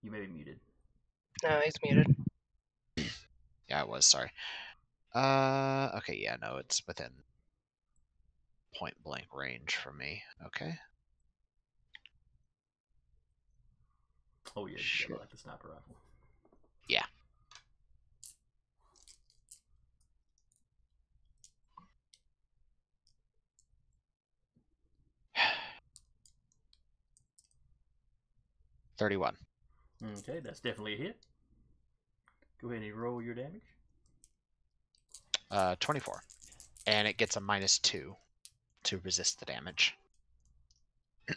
You may be muted. No, he's muted. Yeah, I was sorry. Uh, okay, yeah, no, it's within point blank range for me. Okay. Oh yeah, you Shit. got like the sniper rifle. Yeah. Thirty-one. Okay, that's definitely a hit. Go ahead and roll your damage. Uh, twenty-four, and it gets a minus two to resist the damage.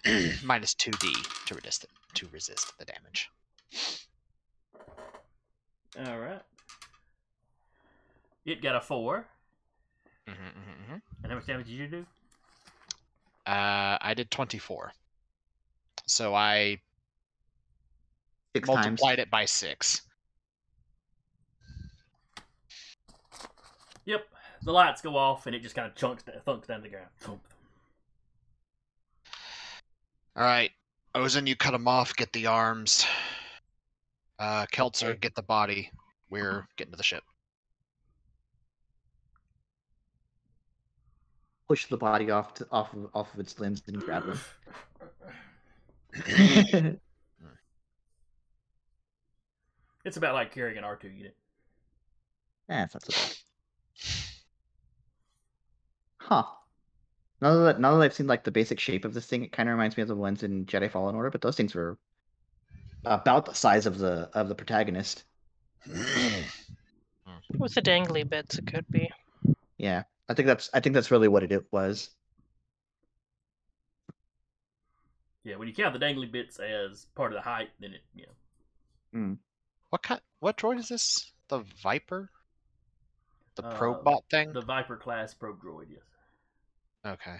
minus two D to resist it, to resist the damage. All right. It got a four. Mm-hmm, mm-hmm, mm-hmm. And how much damage did you do? Uh, I did twenty-four, so I Six times. multiplied it by six. Yep. The lights go off and it just kind of chunks, thunks down the ground. Thump. All right, Ozen, you cut him off. Get the arms. Uh, Keltzer, Okay. get the body. We're getting to the ship. Push the body off to, off of off of its limbs and grab them. It's about like carrying an R2 unit. Eh, it's not so bad. Huh. Now that now that I've seen like the basic shape of this thing, it kind of reminds me of the ones in Jedi Fallen Order, but those things were about the size of the of the protagonist. With the dangly bits, it could be. Yeah, I think that's I think that's really what it, it was. Yeah, when you count the dangly bits as part of the height, then it, you know. What kind? What droid is this? The Viper? The Uh, Probot thing? The Viper class probe droid, yes. Okay.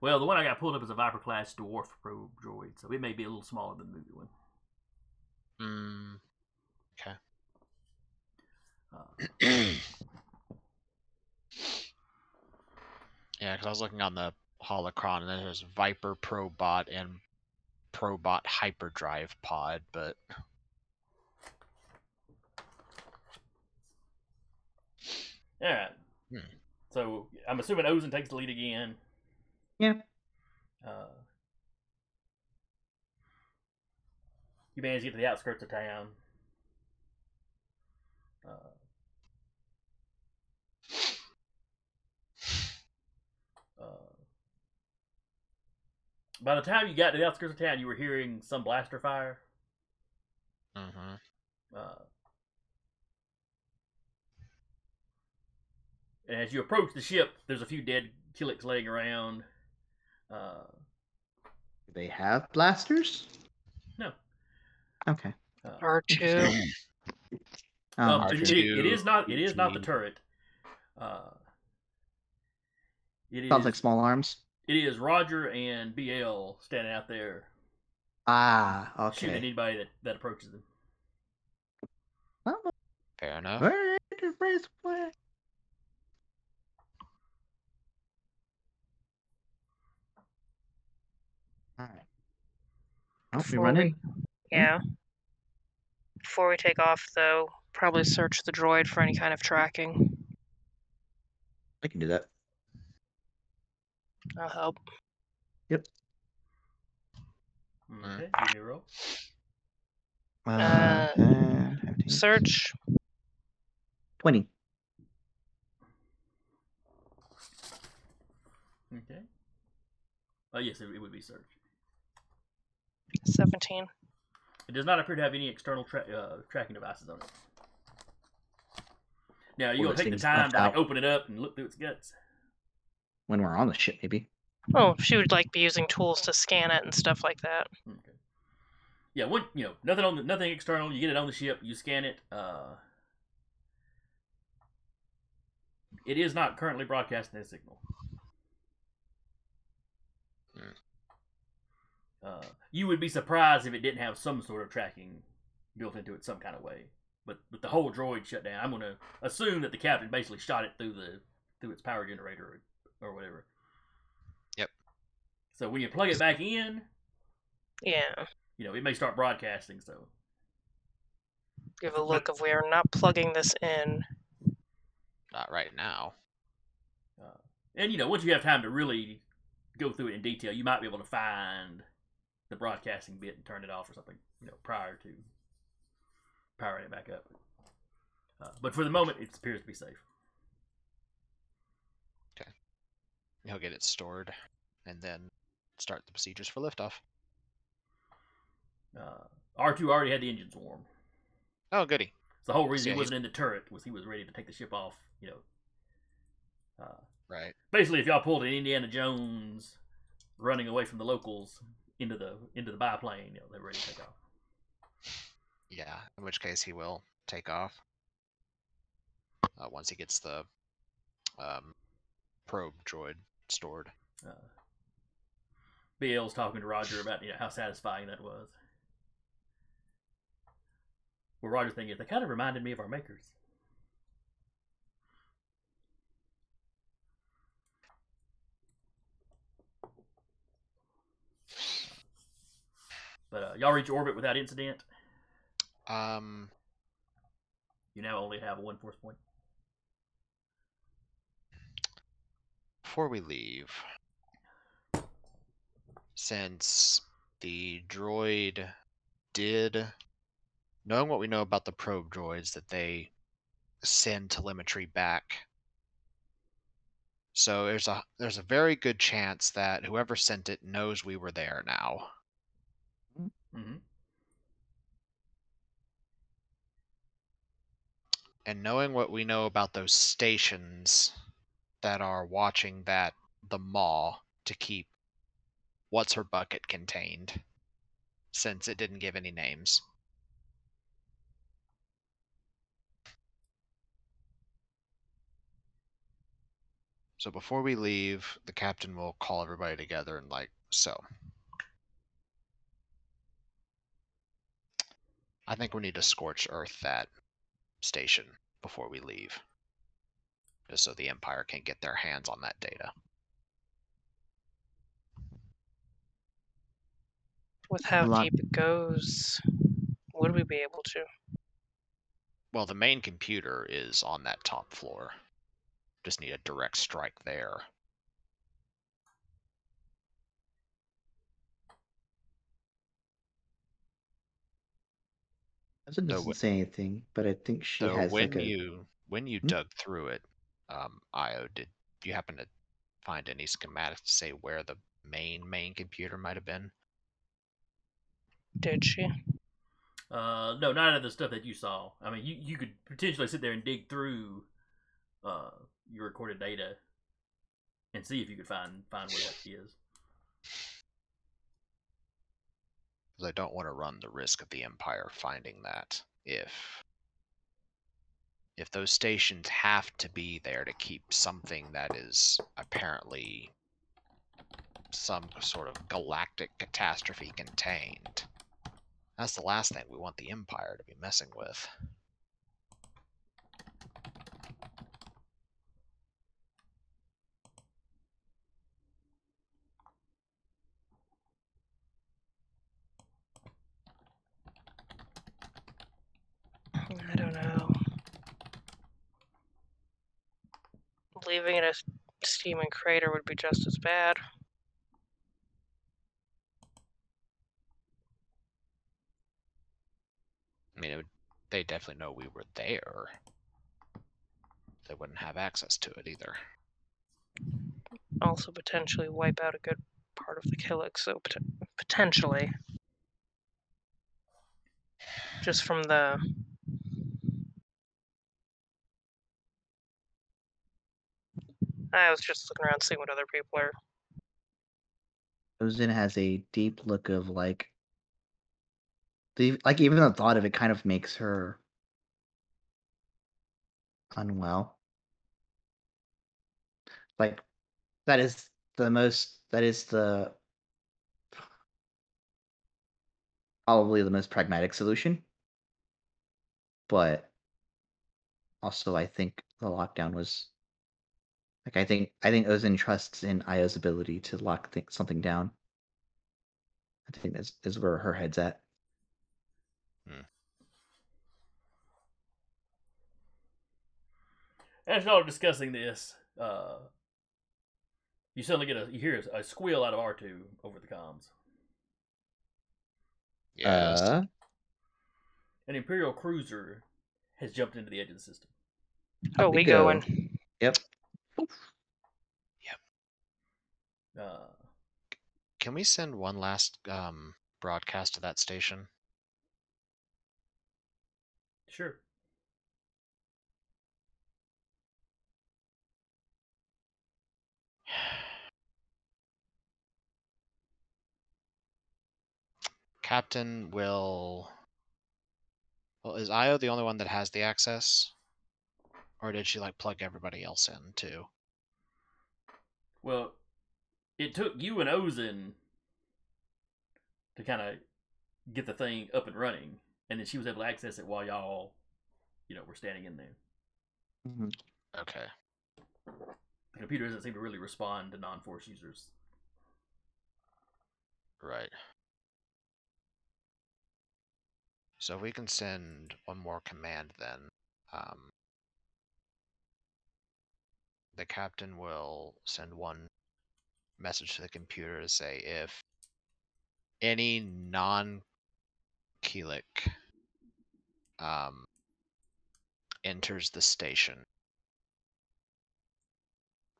Well, the one I got pulled up is a Viper class dwarf probe droid, so it may be a little smaller than the movie one. Mm, Uh, yeah, because I was looking on the holocron, and then there's Viper Probot and Probot Hyperdrive Pod, but All right. Hmm. So I'm assuming Ozen takes the lead again. Yeah. Uh, you manage to get to the outskirts of town. Uh, uh, by the time you got to the outskirts of town, you were hearing some blaster fire. Uh-huh. Uh, and as you approach the ship, there's a few dead Killiks laying around. Uh, Do they have blasters? No. Okay. uh, R two. Um, Um, R2, it- it is not. It is not the turret. Uh, it is. sounds like small arms. It is Roger and BL standing out there Ah, shooting at okay. anybody that, that approaches them. Fair enough. Alright, raise flag. Alright. I'll be Before running. Yeah. Before we take off, though, probably search the droid for any kind of tracking. I can do that. I'll help. Yep. Okay, give me a roll. Uh, 10, 15, Search. 20. Okay. Oh yes, it, it would be search. 17. It does not appear to have any external tra- uh, tracking devices on it. Now, you Well, gonna take the time to like, open it up and look through its guts? When we're on the ship, maybe. Oh, she would like be using tools to scan it and stuff like that. Okay. Yeah, one you know, nothing on the, nothing external. You get it on the ship, you scan it. Uh, it is not currently broadcasting a signal. Uh, you would be surprised if it didn't have some sort of tracking built into it some kind of way. But but the whole droid shut down. I'm gonna assume that the captain basically shot it through the through its power generator or, or whatever. Yep. So when you plug it back in, Yeah. you know, it may start broadcasting. So Give a look if we are not plugging this in. Not right now. Uh, and you know, once you have time to really go through it in detail, you might be able to find the broadcasting bit and turn it off or something. You know, prior to powering it back up. Uh, but for the moment, it appears to be safe. Okay. He'll get it stored and then start the procedures for liftoff. Uh, R two already had the engines warm. Oh, goody. So the whole reason Yeah, he wasn't in the turret was he was ready to take the ship off. You know, uh, Right. basically, if y'all pulled an Indiana Jones running away from the locals into the into the biplane, you know, they're ready to take off. Yeah. In which case he will take off. Uh, once he gets the um, probe droid stored. uh, BL's talking to Roger about you know how satisfying that was. Well, Roger's thinking is they kind of reminded me of our makers. But uh, y'all reach orbit without incident. Um, You now only have one force point. before we leave, since the droid did, knowing what we know about the probe droids, that they send telemetry back. So there's a there's a very good chance that whoever sent it knows we were there now. Mm-hmm. And knowing what we know about those stations that are watching that the maw to keep what's her bucket contained, since it didn't give any names. So before we leave, the captain will call everybody together and like so. I think we need to scorch earth that station before we leave. Just so the Empire can get their hands on that data. With how lot- deep it goes, would we be able to? Well, the main computer is on that top floor. Just need a direct strike there. Doesn't, So doesn't what- say anything, but I think she So has when like a. you when you Hmm? dug through it, um, Io, did you happen to find any schematics to say where the main main computer might have been? Did she? Uh, no, not of the stuff that you saw. I mean, you, you could potentially sit there and dig through uh, your recorded data and see if you could find find where that is. 'Cause I don't want to run the risk of the Empire finding that if if those stations have to be there to keep something that is apparently some sort of galactic catastrophe contained. That's the last thing we want the Empire to be messing with. I don't know. Leaving it a steaming crater would be just as bad. I mean, it would, they definitely know we were there. They wouldn't have access to it either. Also, potentially wipe out a good part of the Killik, so pot- potentially. Just from the. I was just looking around seeing what other people are. Ozen has a deep look of like. The, like even the thought of it kind of makes her unwell. Like that is the most that is the probably the most pragmatic solution. But also I think the lockdown was like I think I think Ozen trusts in Io's ability to lock th- something down. I think that's is where her head's at. As y'all are discussing this, uh, you suddenly get a you hear a, a squeal out of R two over the comms. Yes. Uh, An Imperial cruiser has jumped into the edge of the system. Oh, up we go. going. Yep. Uh, Can we send one last um, broadcast to that station? sure. Captain will. Well, is Io the only one that has the access? Or did she like plug everybody else in too? Well, it took you and Ozen to kind of get the thing up and running, and then she was able to access it while y'all, you know, were standing in there. Mhm. Okay. The computer doesn't seem to really respond to non-force users. Right. So we can send one more command then. Um, the captain will send one message to the computer to say if any non Killik um, enters the station,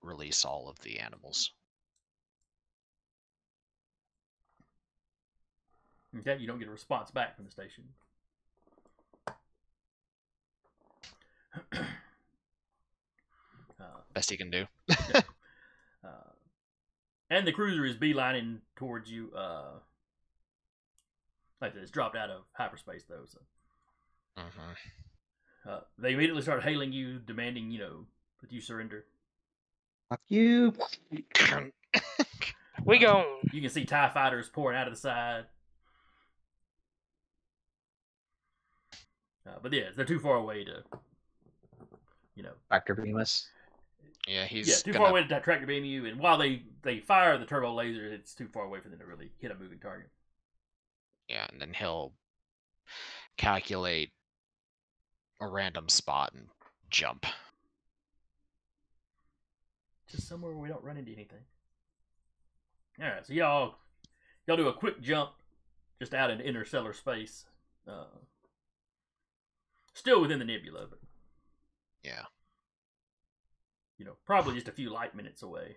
release all of the animals. Okay, you don't get a response back from the station. uh, Best he can do. uh, and the cruiser is beelining towards you. Uh, like it's dropped out of hyperspace though, so hmm uh, they immediately start hailing you, demanding you know that you surrender. Fuck you. We go. going. You can see Tie fighters pouring out of the side. Uh, but yeah, they're too far away to, you know, Tractor beam us. Yeah, he's yeah, too gonna far away to tractor beam you. And while they they fire the turbo laser, it's too far away for them to really hit a moving target. Yeah, and then he'll calculate a random spot and jump. Just somewhere where we don't run into anything. All right, so y'all y'all do a quick jump just out in interstellar space. Uh, Still within the nebula, but Yeah. You know, probably just a few light minutes away.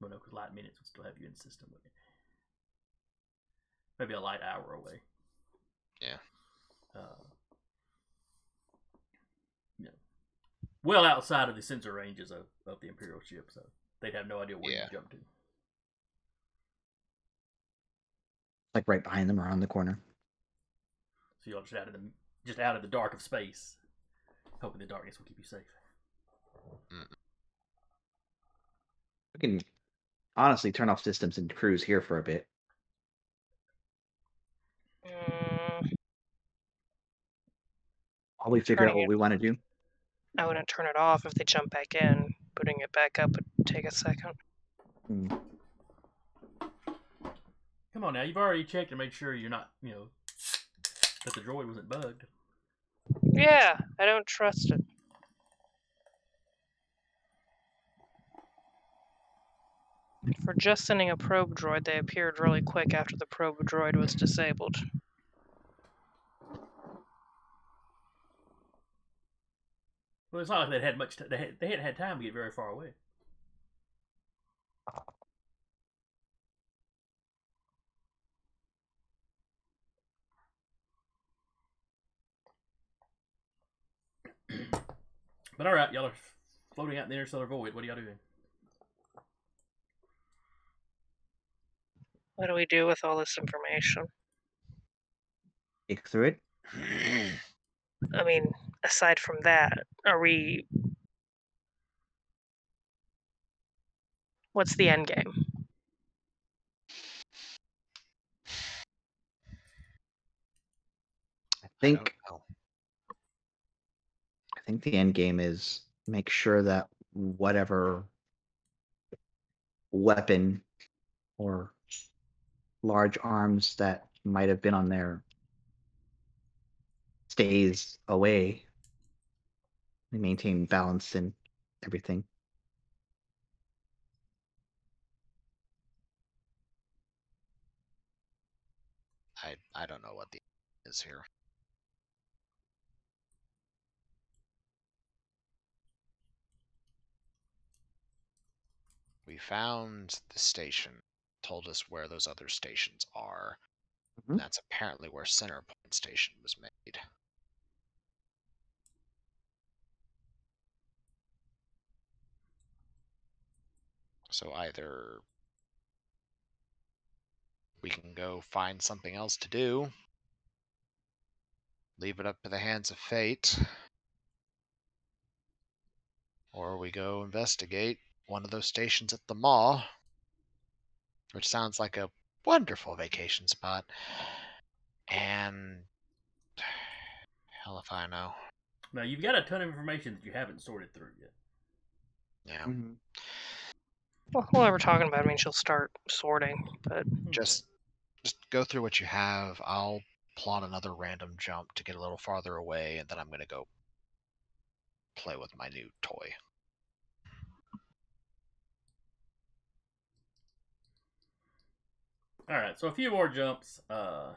Well, no, because light minutes would still have you in system. wouldn't it? Maybe a light hour away. Yeah. Uh, you know, well outside of the sensor ranges of, of the Imperial ship, so they'd have no idea where Yeah. you jumped to. Like right behind them, around the corner. So you're just out of the just out of the dark of space, hoping the darkness will keep you safe. We can honestly turn off systems and cruise here for a bit. Mm, While we figure out what we want to do. I wouldn't turn it off if they jump back in. Putting it back up would take a second. Hmm. Come on now, you've already checked and made sure you're not, you know, that the droid wasn't bugged. Yeah, I don't trust it. For just sending a probe droid, they appeared really quick after the probe droid was disabled. Well, it's not like they had much. T- they had, they hadn't had time to get very far away. But all right, y'all are floating out in the interstellar void. What are y'all doing? What do we do with all this information? Take through it. I mean, aside from that, are we. What's the end game? I I think. I think the end game is make sure that whatever weapon or large arms that might have been on there stays away. We maintain balance and everything. I I don't know what the is here. We found the station, told us where those other stations are. Mhm. That's apparently where Centerpoint Station was made. So either we can go find something else to do, leave it up to the hands of fate, or we go investigate one of those stations at the Maw, which sounds like a wonderful vacation spot. And hell if I know. Now you've got a ton of information that you haven't sorted through yet. Yeah. Mm-hmm. Well, while we're talking about it, I mean, she'll start sorting, but hmm. just just go through what you have. I'll plot another random jump to get a little farther away, and then I'm gonna go play with my new toy. All right, so a few more jumps. Uh,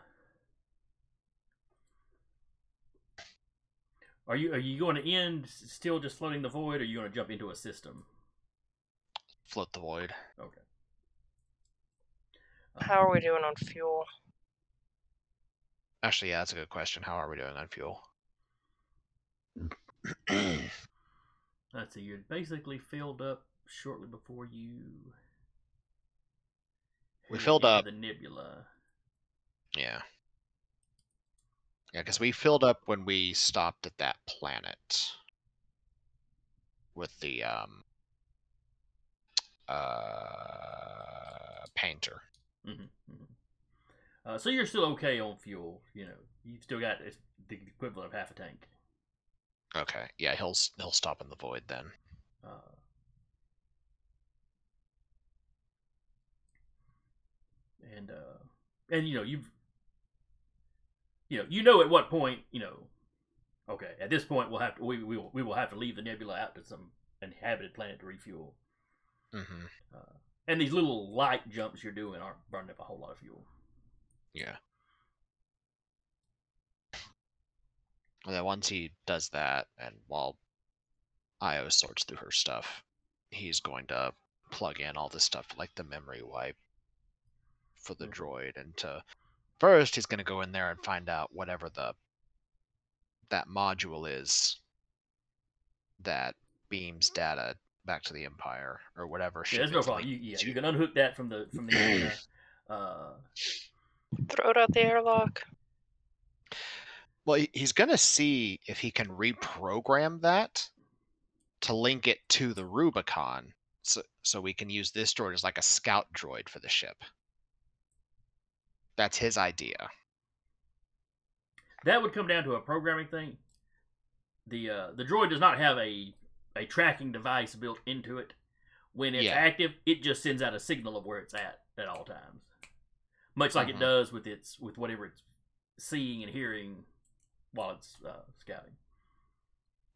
are you are you going to end still just floating the void, or are you going to jump into a system? Float the void. Okay. Uh, how are we doing on fuel? Actually, yeah, that's a good question. How are we doing on fuel? Let's see. You're basically filled up shortly before you. We filled up. the nebula. yeah. Yeah, because we filled up when we stopped at that planet with the um uh painter. hmm hmm Uh, so you're still okay on fuel. You know, you've still got the equivalent of half a tank. Okay, yeah, he'll he'll stop in the void then. Uh, and uh, and you know you've you know you know at what point you know okay at this point we'll have to we we will, we will have to leave the nebula out to some inhabited planet to refuel. hmm Uh, and these little light jumps you're doing aren't burning up a whole lot of fuel. Yeah. Then once he does that, and while Io sorts through her stuff, he's going to plug in all this stuff like the memory wipe for the Mhm. droid and to first he's going to go in there and find out whatever the that module is that beams data back to the empire or whatever Yeah, ship there's no it's problem. You, yeah, to. you can unhook that from the from the. Uh, Throw it out the airlock. Well, he's going to see if he can reprogram that to link it to the Rubicon, so so we can use this droid as like a scout droid for the ship. That's his idea. that would come down to a programming thing. The uh, the droid does not have a a tracking device built into it. When it's Yeah. active, it just sends out a signal of where it's at at all times, much like Mhm. it does with its with whatever it's seeing and hearing while it's uh, scouting.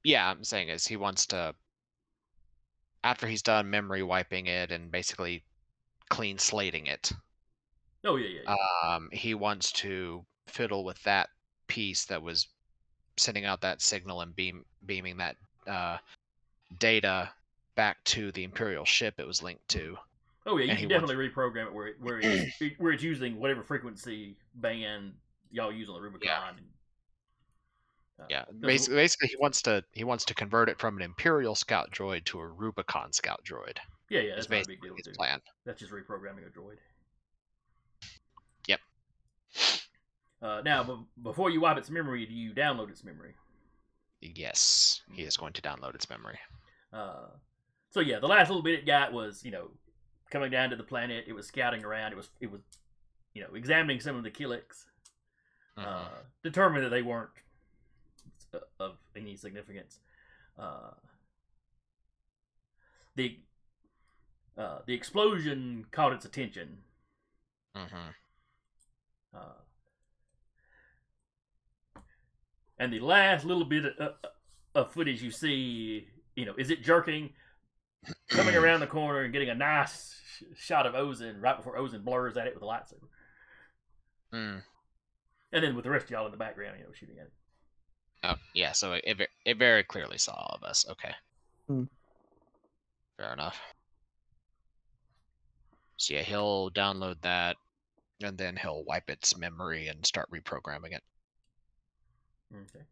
Yeah, I'm saying is he wants to after he's done memory wiping it and basically clean slating it. Oh yeah, yeah. yeah. Um, he wants to fiddle with that piece that was sending out that signal and beam beaming that uh, data back to the Imperial ship it was linked to. oh yeah, you can he wants- definitely reprogram it where it, where it's where it's using whatever frequency band y'all use on the Rubicon. and, uh, Yeah, basically, basically he wants to he wants to convert it from an Imperial scout droid to a Rubicon scout droid. Yeah, yeah, that's not a big basically deal. his Too. plan. That's just reprogramming a droid. Yep. Uh, now, b- before you wipe its memory, do you download its memory? Yes, he is going to download its memory. Uh, so yeah, the last little bit it got was you know coming down to the planet. It was scouting around. It was it was you know examining some of the. Mhm. Uh, determined that they weren't uh, of any significance. Uh, the uh, the explosion caught its attention. Mhm. Uh, and the last little bit of, of, of footage you see, you know, is it jerking, coming around the corner and getting a nice sh- shot of Ozen right before Ozen blurs at it with a lightsaber, Mm. and then with the rest of y'all in the background, you know, shooting at it. Oh, yeah. So it, it very clearly saw all of us. Okay. Hmm. Fair enough. So yeah, he'll download that, and then he'll wipe its memory and start reprogramming it. Okay.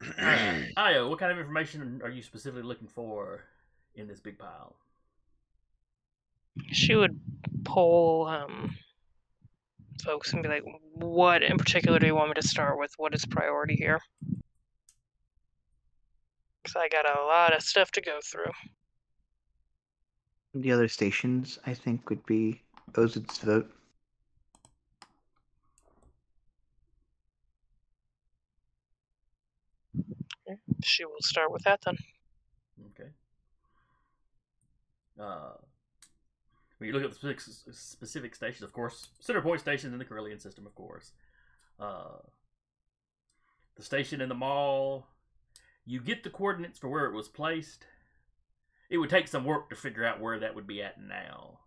Alright, Io, what kind of information are you specifically looking for in this big pile? She would poll um, folks and be like, "What in particular do you want me to start with? What is priority here?" Because I got a lot of stuff to go through. The other stations, I think, would be those Ozen's vote. She will start with that then. Okay. Uh, when you look at the specific, specific stations, of course, center point stations in the Corellian system, of course. Uh, the station in the Maw, you get the coordinates for where it was placed. It would take some work to figure out where that would be at now,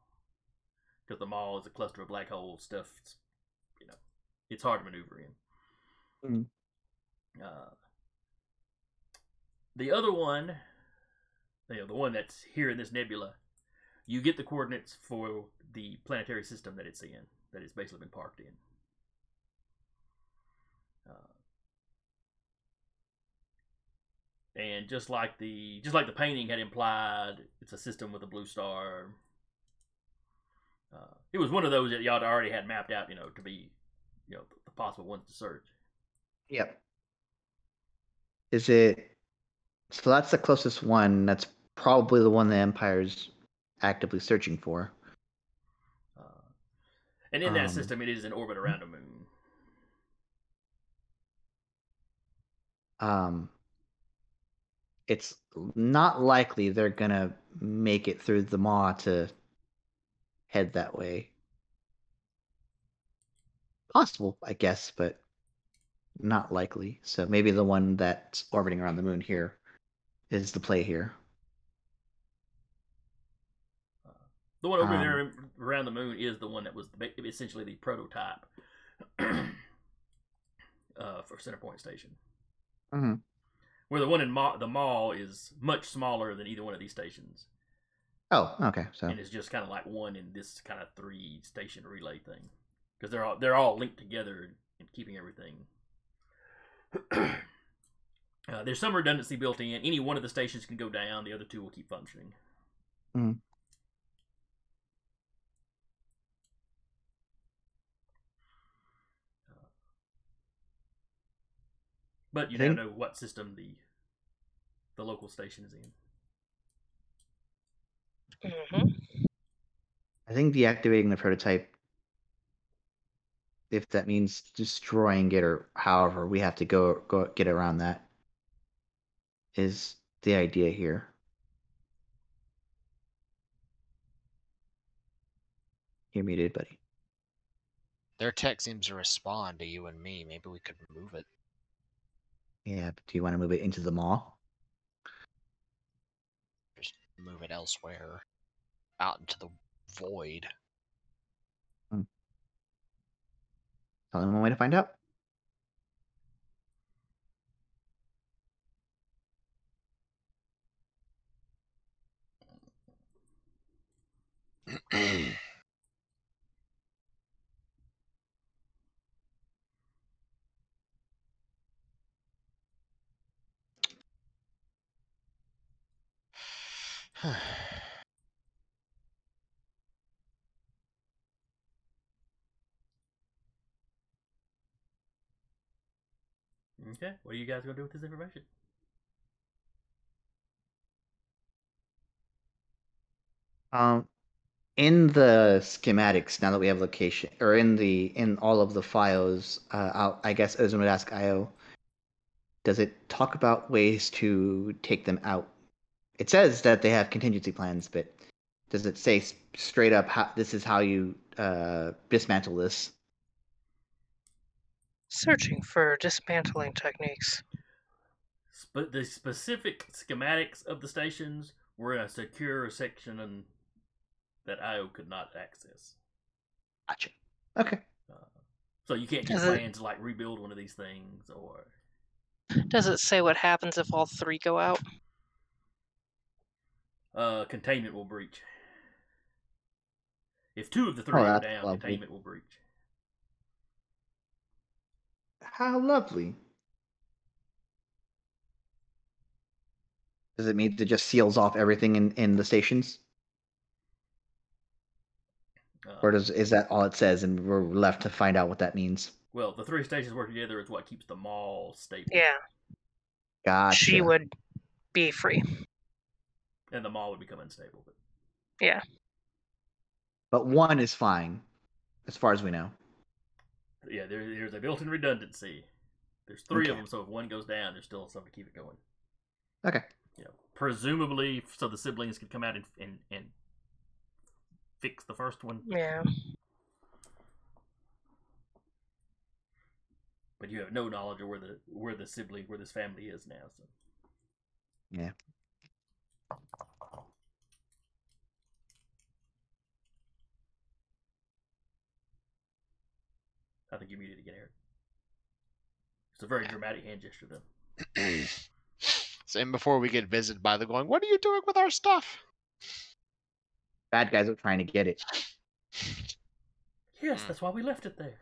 because the Maw is a cluster of black hole stuff. It's, you know, it's hard to maneuver in. Mm. Uh, the other one, you know, the one that's here in this nebula, you get the coordinates for the planetary system that it's in, that it's basically been parked in. Uh, and just like the just like the painting had implied, it's a system with a blue star. Uh, it was one of those that y'all already had mapped out, you know, to be, you know, the possible ones to search. Yep. Is it? So that's the closest one. That's probably the one the Empire's actively searching for. Uh, and in that Um, system, it is in orbit around a moon. Um, it's not likely they're gonna make it through the maw to head that way. Possible, I guess, but not likely. So maybe the one that's orbiting around the moon here is the play here. The one over Um, there around the moon is the one that was essentially the prototype. uh, for Centerpoint Station. Mhm. Where the one in ma- the Maw is much smaller than either one of these stations, Oh, okay. So and it's just kind of like one in this kind of three station relay thing, because they're all they're all linked together and keeping everything. uh, there's some redundancy built in. Any one of the stations can go down; the other two will keep functioning. Mhm. But you don't know what system the the local station is in. hmm I think deactivating the prototype, if that means destroying it or however we have to go go get around that, is the idea here. You're muted, buddy. Their tech seems to respond to you and me. Maybe we could move it. Yeah, but do you want to move it into the Maw? Just move it elsewhere. Out into the void. Hmm. Tell them one way to find out. Okay, what are you guys gonna do with this information? Um, in the schematics, now that we have location, or in the in all of the files, uh, I'll, I guess Ozen would ask Io. Does it talk about ways to take them out? It says that they have contingency plans, but does it say straight up how this is how you uh, dismantle this? Searching for dismantling techniques. But the specific schematics of the stations were in a secure section and that IO could not access. Gotcha. Okay. Uh, so you can't just Does it- to like rebuild one of these things or Does it say what happens if all three go out? uh, containment will breach. If two of the three Oh, go down, lovely. containment will breach. How lovely. Does it mean it just seals off everything in, in the stations? Uh, Or does is that all it says and we're left to find out what that means? well, the three stations working together is what keeps the Maw stable. Yeah, Gotcha. she would be free. And the Maw would become unstable. But But one is fine, as far as we know. yeah, there, there's a built-in redundancy. There's three of them, so if one goes down, there's still something to keep it going. Okay. You know, presumably, so the siblings could come out and and, and fix the first one. Yeah. But you have no knowledge of where the where the sibling where this family is now. So Yeah. I think you muted again, Eric. It's a very dramatic hand gesture, though. Same before we get visited by the going, what are you doing with our stuff? Bad guys are trying to get it. Yes, Mm. that's why we left it there.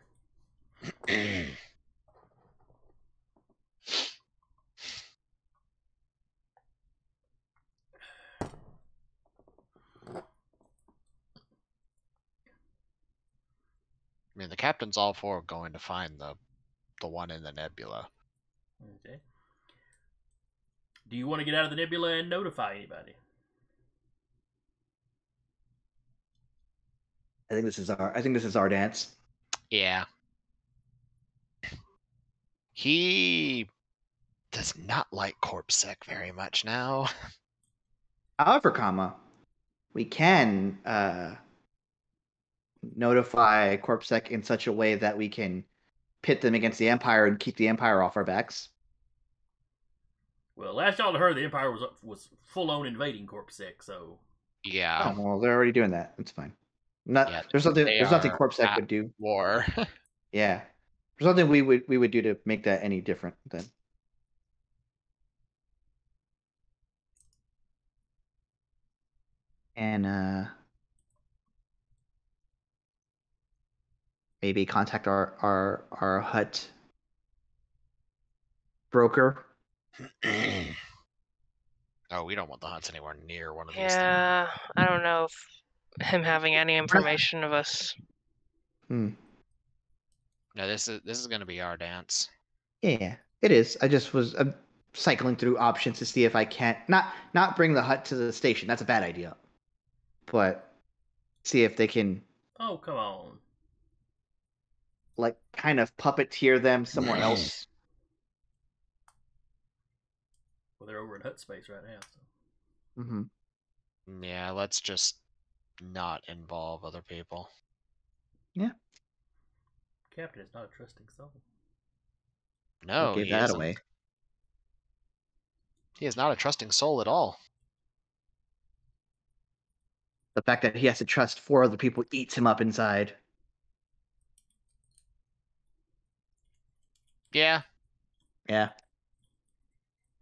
I mean, the captain's all for going to find the the one in the nebula. Okay. Do you want to get out of the nebula and notify anybody? I think this is our I think this is our dance. Yeah. He does not like CorSec very much now. However, comma, we can uh, notify CorSec in such a way that we can pit them against the Empire and keep the Empire off our backs. Well, last y'all heard, the Empire was was full on invading Corpsec, so Yeah. Oh, well, they're already doing that. It's fine. Not Yeah, there's nothing there's nothing are CorSec at- would do. War. Yeah, There's nothing we would we would do to make that any different then. And uh maybe contact our our our Hutt broker. oh, we don't want the Hutts anywhere near one of these. things. Yeah, I don't know if him having any information of us. Hmm. No, this is this is gonna be our dance. Yeah, it is. I just was uh, cycling through options to see if I can't not not bring the Hutt to the station. That's a bad idea. But see if they can Oh, come on. like kind of puppeteer them somewhere else. Well, they're over in Hutt space right now. So. hmm Yeah, let's just not involve other people. Yeah. Captain is not a trusting soul. No, give he that isn't. away. He is not a trusting soul at all. The fact that he has to trust four other people eats him up inside. Yeah, Yeah.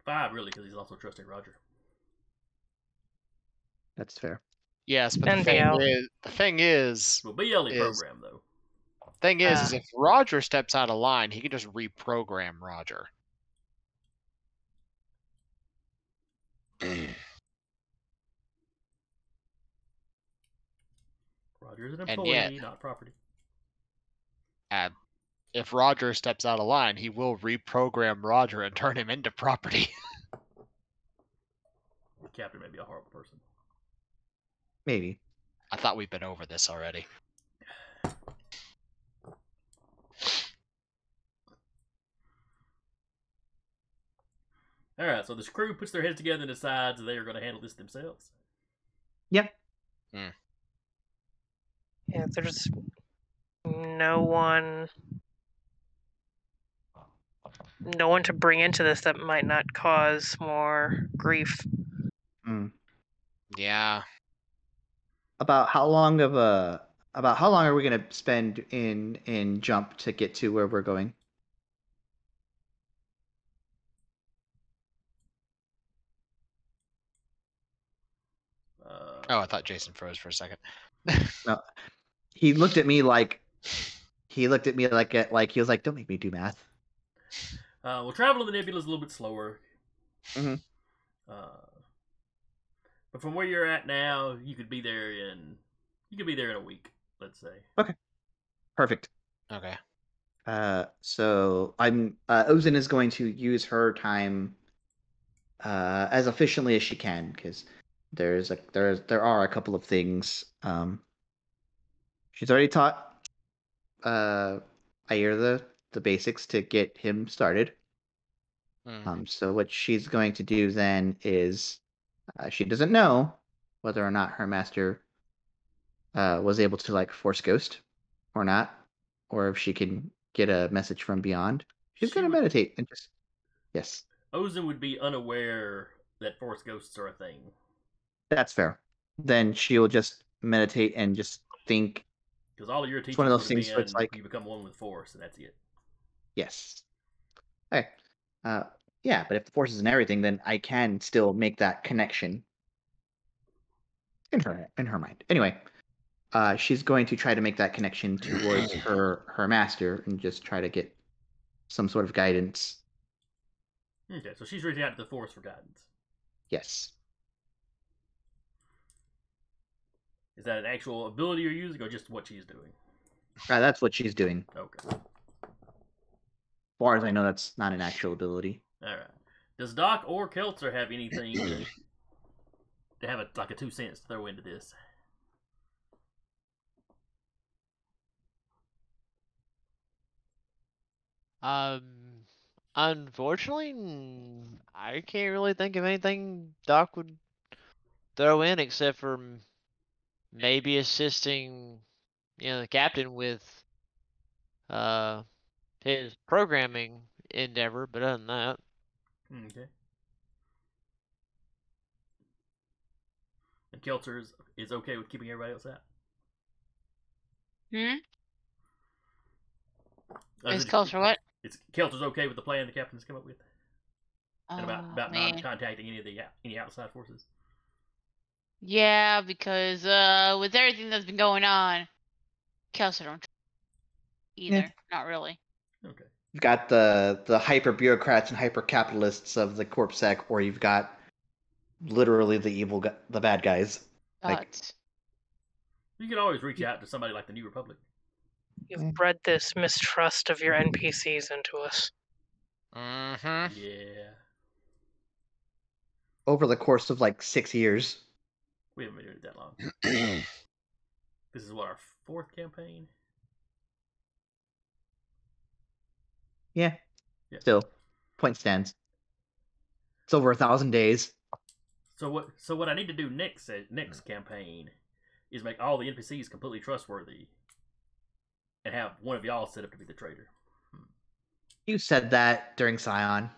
Five, really, because he's also trusting Roger. That's fair. Yes, but the thing is, the thing is, Well, BLE Is- program, though. thing is, is Uh. if Roger steps out of line, he can just reprogram Roger. Roger is an And employee, yet- not property. And if Roger steps out of line, he will reprogram Roger and turn him into property. The captain may be a horrible person. Maybe. I thought we've been over this already. All right, so this crew puts their heads together and decides they are going to handle this themselves. Yep. Yeah, there's no one no one to bring into this that might not cause more grief. Mm. Yeah. About how long of a about how long are we gonna spend in in jump to get to where we're going? Uh, Oh, I thought Jason froze for a second. no, He looked at me like he looked at me like at like he was like, "Don't make me do math." Uh, well, travel in the nebula is a little bit slower. Mhm. Uh, but from where you're at now, you could be there in you could be there in a week, let's say. Okay. Perfect. Okay. Uh, so I'm uh, Ozen is going to use her time uh, as efficiently as she can because there's a there's there are a couple of things. Um, she's already taught uh, Ayer the the basics to get him started. Mhm. Um, so what she's going to do then is uh, she doesn't know whether or not her master uh, was able to like force ghost or not, or if she can get a message from beyond. She's She going to would- meditate and just yes, Ozen would be unaware that force ghosts are a thing. that's fair. Then she'll just meditate and just think Because all of your teachings one of those things where it's like- you become one with force, and that's it. yes. Okay. Uh, yeah, but if the force isn't everything, then I can still make that connection in her in her mind. Anyway, uh, she's going to try to make that connection towards her her master and just try to get some sort of guidance. Okay, so she's reaching out to the force for guidance. Yes. Is that an actual ability you're using, or just what she's doing? Uh, that's what she's doing. Okay. As far as I know, that's not an actual ability. All right. Does Doc or Keltzer have anything to, to have a, like a two cents to throw into this? Um, unfortunately, I can't really think of anything Doc would throw in except for maybe assisting, you know, the captain with uh his programming endeavor. But other than that, Okay. And Keltzer is, is okay with keeping everybody else out. Hmm? Uh, Is Kelter what? It's Kelter's okay with the plan the captain's come up with, and about Oh, about man. not contacting any of the any outside forces. Yeah, because uh, with everything that's been going on, Kelso don't either. Not really. Okay. You've got the the hyper bureaucrats and hyper capitalists of the Corpsec, or you've got literally the evil, the bad guys. Like- But You can always reach out to somebody like the New Republic. You've Yeah. bred this mistrust of your NPCs into us. Mm-hmm. Yeah, Over the course of like six years. we haven't been doing it that long. This is what our fourth campaign. Yeah. Yeah. Still, point stands. It's over a thousand days. So what? So what I need to do next uh, next campaign is make all the NPCs completely trustworthy, and have one of y'all set up to be the traitor. You said that during Scion.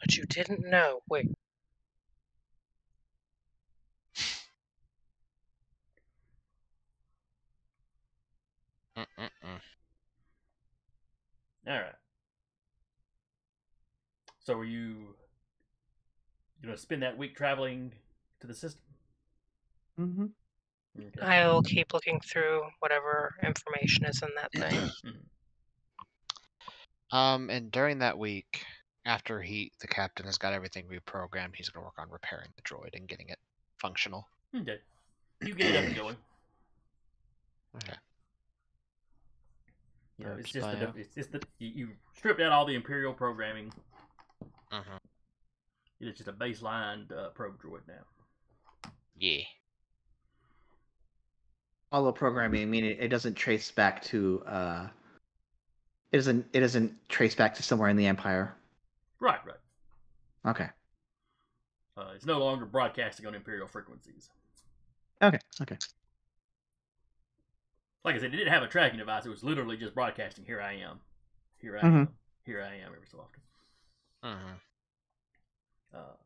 But you didn't know. Wait, Mm-mm-mm. All right. So are you gonna spend that week traveling to the system? Mm-hmm. Okay. I'll keep looking through whatever information is in that thing. Um, and during that week, after he, the captain, has got everything reprogrammed, he's going to work on repairing the droid and getting it functional. Okay. You get it up and going. Okay. You know, it's just the, it's just the you, you stripped out all the imperial programming. Mm-hmm. It's just a baseline uh, probe droid now. Yeah. All the programming, meaning it doesn't trace back to. uh It doesn't. It doesn't trace back to somewhere in the Empire. Right, right. Okay. Uh, it's no longer broadcasting on imperial frequencies. Okay. Okay. Like I said, it didn't have a tracking device. It was literally just broadcasting. Here I am. Here I Mhm. am. Here I am. Every so often. Mm-hmm. Uh,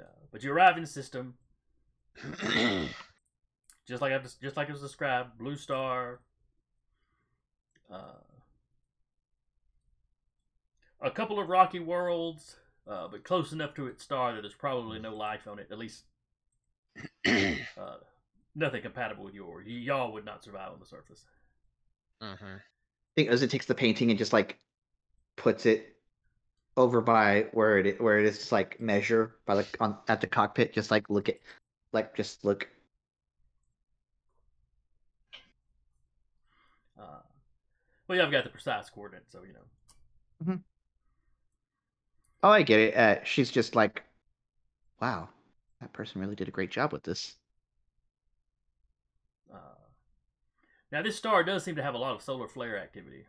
uh, but you arrive in the system, just like I just just like it was described. Blue star. Uh, a couple of rocky worlds, uh, but close enough to its star that there's probably no life on it. At least uh, nothing compatible with yours. Y- y'all would not survive on the surface. mm-hmm. I think as it takes the painting and just like puts it over by where it where it is just like measure by like on at the cockpit. Just like look at, like just look. Uh, well, yeah, I've got the precise coordinates, so you know. Hmm. Oh, I get it. Uh, she's just like, wow, that person really did a great job with this. Uh, now, this star does seem to have a lot of solar flare activity.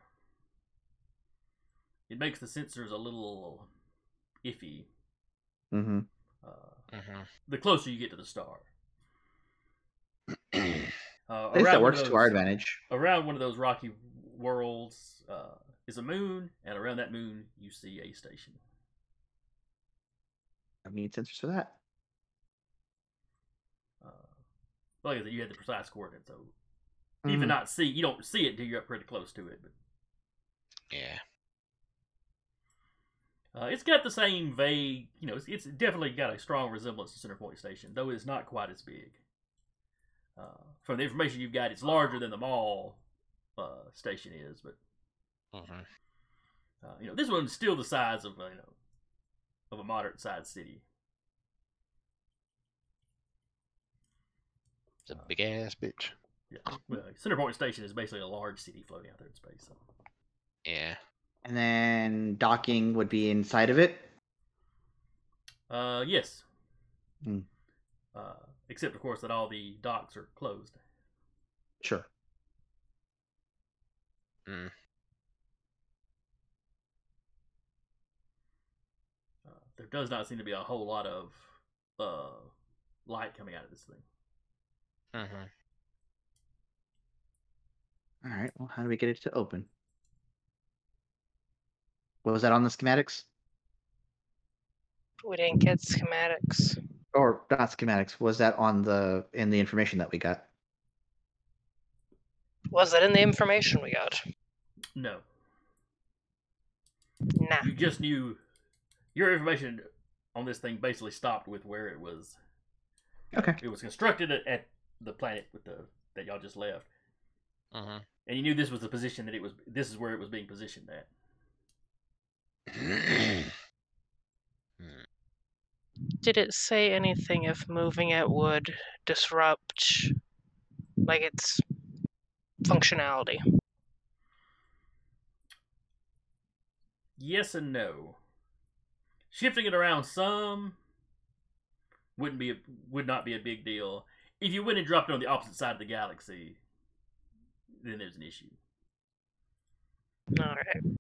It makes the sensors a little iffy Mm-hmm. uh, Mm-hmm. the closer you get to the star. Uh, At least that works of to our advantage. Around one of those rocky worlds uh, is a moon, and around that moon you see a station. I need sensors for that. Uh, like I said, you had the precise coordinates, so Mhm. even not see, you don't see it until you're up pretty close to it. But Yeah. Uh, it's got the same vague, you know, it's, it's definitely got a strong resemblance to Centerpoint Station, though it's not quite as big. Uh, from the information you've got, it's larger than the Maw uh, station is, but Mm-hmm. uh, you know, this one's still the size of uh, you know of a moderate sized city. It's a big ass bitch. Yeah, well, Centerpoint Station is basically a large city floating out there in space. So. Yeah. And then docking would be inside of it. Uh, yes. Hmm. Uh, except of course that all the docks are closed. Sure. Mm. Uh, there does not seem to be a whole lot of uh, light coming out of this thing. Mm-hmm. All right. Well, how do we get it to open? What was that on the schematics? We didn't get schematics. Or not schematics. Was that on the in the information that we got? Was that in the information we got? No, Nah. you just knew your information on this thing basically stopped with where it was. Okay. It was constructed at, at the planet with the that y'all just left, hmm and you knew this was the position that it was. This is where it was being positioned at. Did it say anything if moving it would disrupt, like its functionality? Yes and no. Shifting it around some wouldn't be a, would not be a big deal. If you went and dropped it on the opposite side of the galaxy, then there's an issue. All right.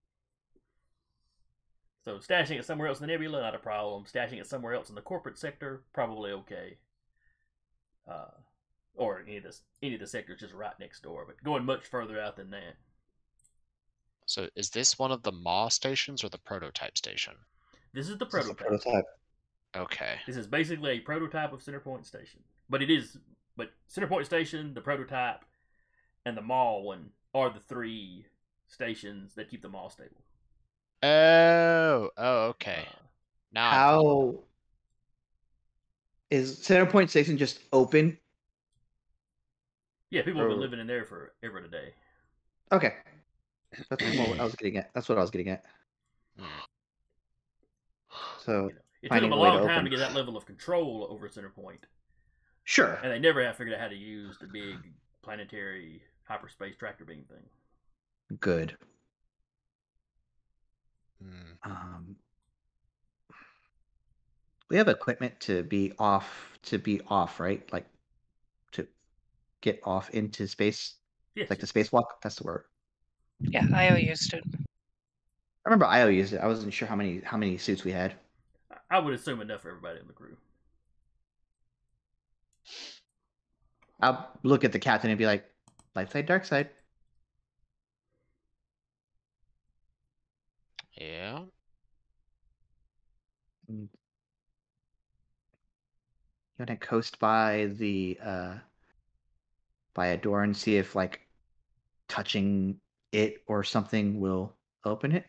So stashing it somewhere else in the nebula, not a problem. Stashing it somewhere else in the corporate sector, probably okay. Uh, or any of the any of the sectors just right next door, but going much further out than that. So is this one of the Maw stations or the prototype station? This is the This is the prototype. prototype. Okay. This is basically a prototype of Centerpoint Station, but it is but Centerpoint Station, the prototype, and the Maw one are the three stations that keep the Maw stable. Oh, oh, okay. Uh, Now I'm following. How is Centerpoint Station just open? yeah, people have been living in there for ever today. Okay. That's what I was getting at. That's what I was getting at. Hmm. So You know, it took Finding them a a long to time open. to get that level of control over Centerpoint, sure. and they never have figured out how to use the big planetary hyperspace tractor beam thing. Good. Hmm. Um, we have equipment to be off to be off, right? Like to get off into space, Yes, like the spacewalk. That's the word. Yeah, Io used it. I remember Io used it. I wasn't sure how many how many suits we had. I would assume enough for everybody in the crew. I'll look at the captain and be like, light side, dark side. Yeah. You want to coast by the uh by a door and see if like touching it or something will open it.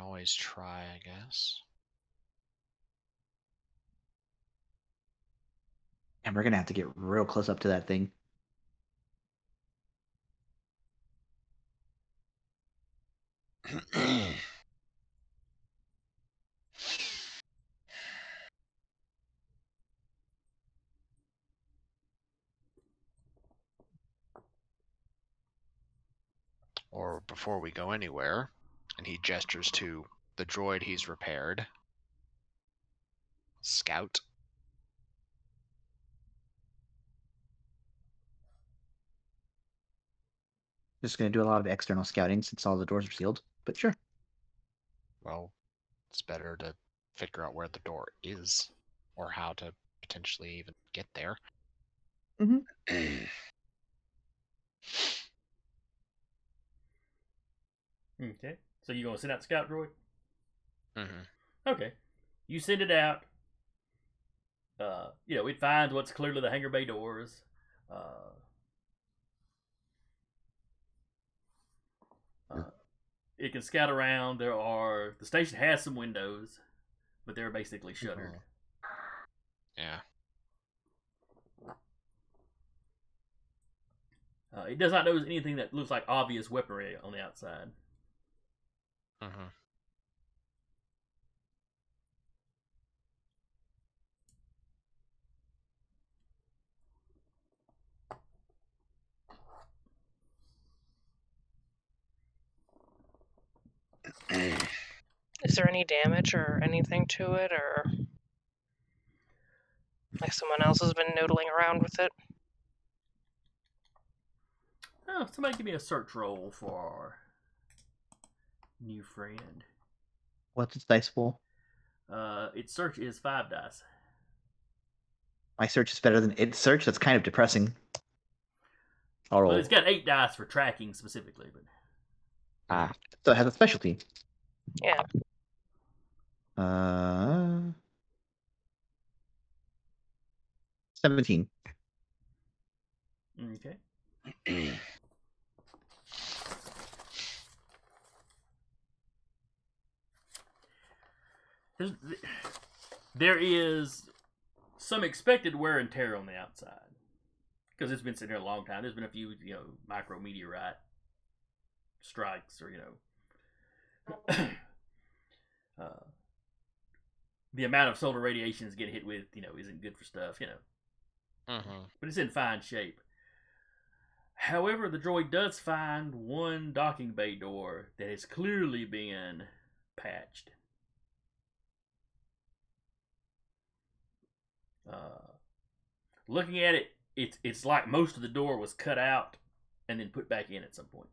Can always try, I guess. And we're gonna have to get real close up to that thing. or before we go anywhere, and he gestures to the droid he's repaired. Scout. Just gonna do a lot of external scouting since all the doors are sealed. But sure. Well, it's better to figure out where the door is, or how to potentially even get there. Mhm. Okay, so you gonna send out the scout droid? hmm Okay. You send it out. Uh, you know, it finds what's clearly the hangar bay doors. Uh, uh, it can scout around. There are the station has some windows, but they're basically shuttered. Yeah. Uh, it does not notice anything that looks like obvious weaponry on the outside. Hmm Is there any damage or anything to it, or like someone else has been noodling around with it? Oh, somebody give me a search roll for our new friend. What's its dice pool? Uh, its search is five dice. My search is better than its search. That's kind of depressing. I'll roll. Well, it's got eight dice for tracking specifically, but Ah, so it has a specialty. Yeah. Uh, seventeen. okay. There's, there is some expected wear and tear on the outside because it's been sitting there a long time. There's been a few, you know, micrometeorite strikes or you know, uh, the amount of solar radiation it's getting hit with, you know, isn't good for stuff, you know. Mm-hmm. But it's in fine shape. However, the droid does find one docking bay door that has clearly been patched. Uh, looking at it, it's it's like most of the door was cut out and then put back in at some point.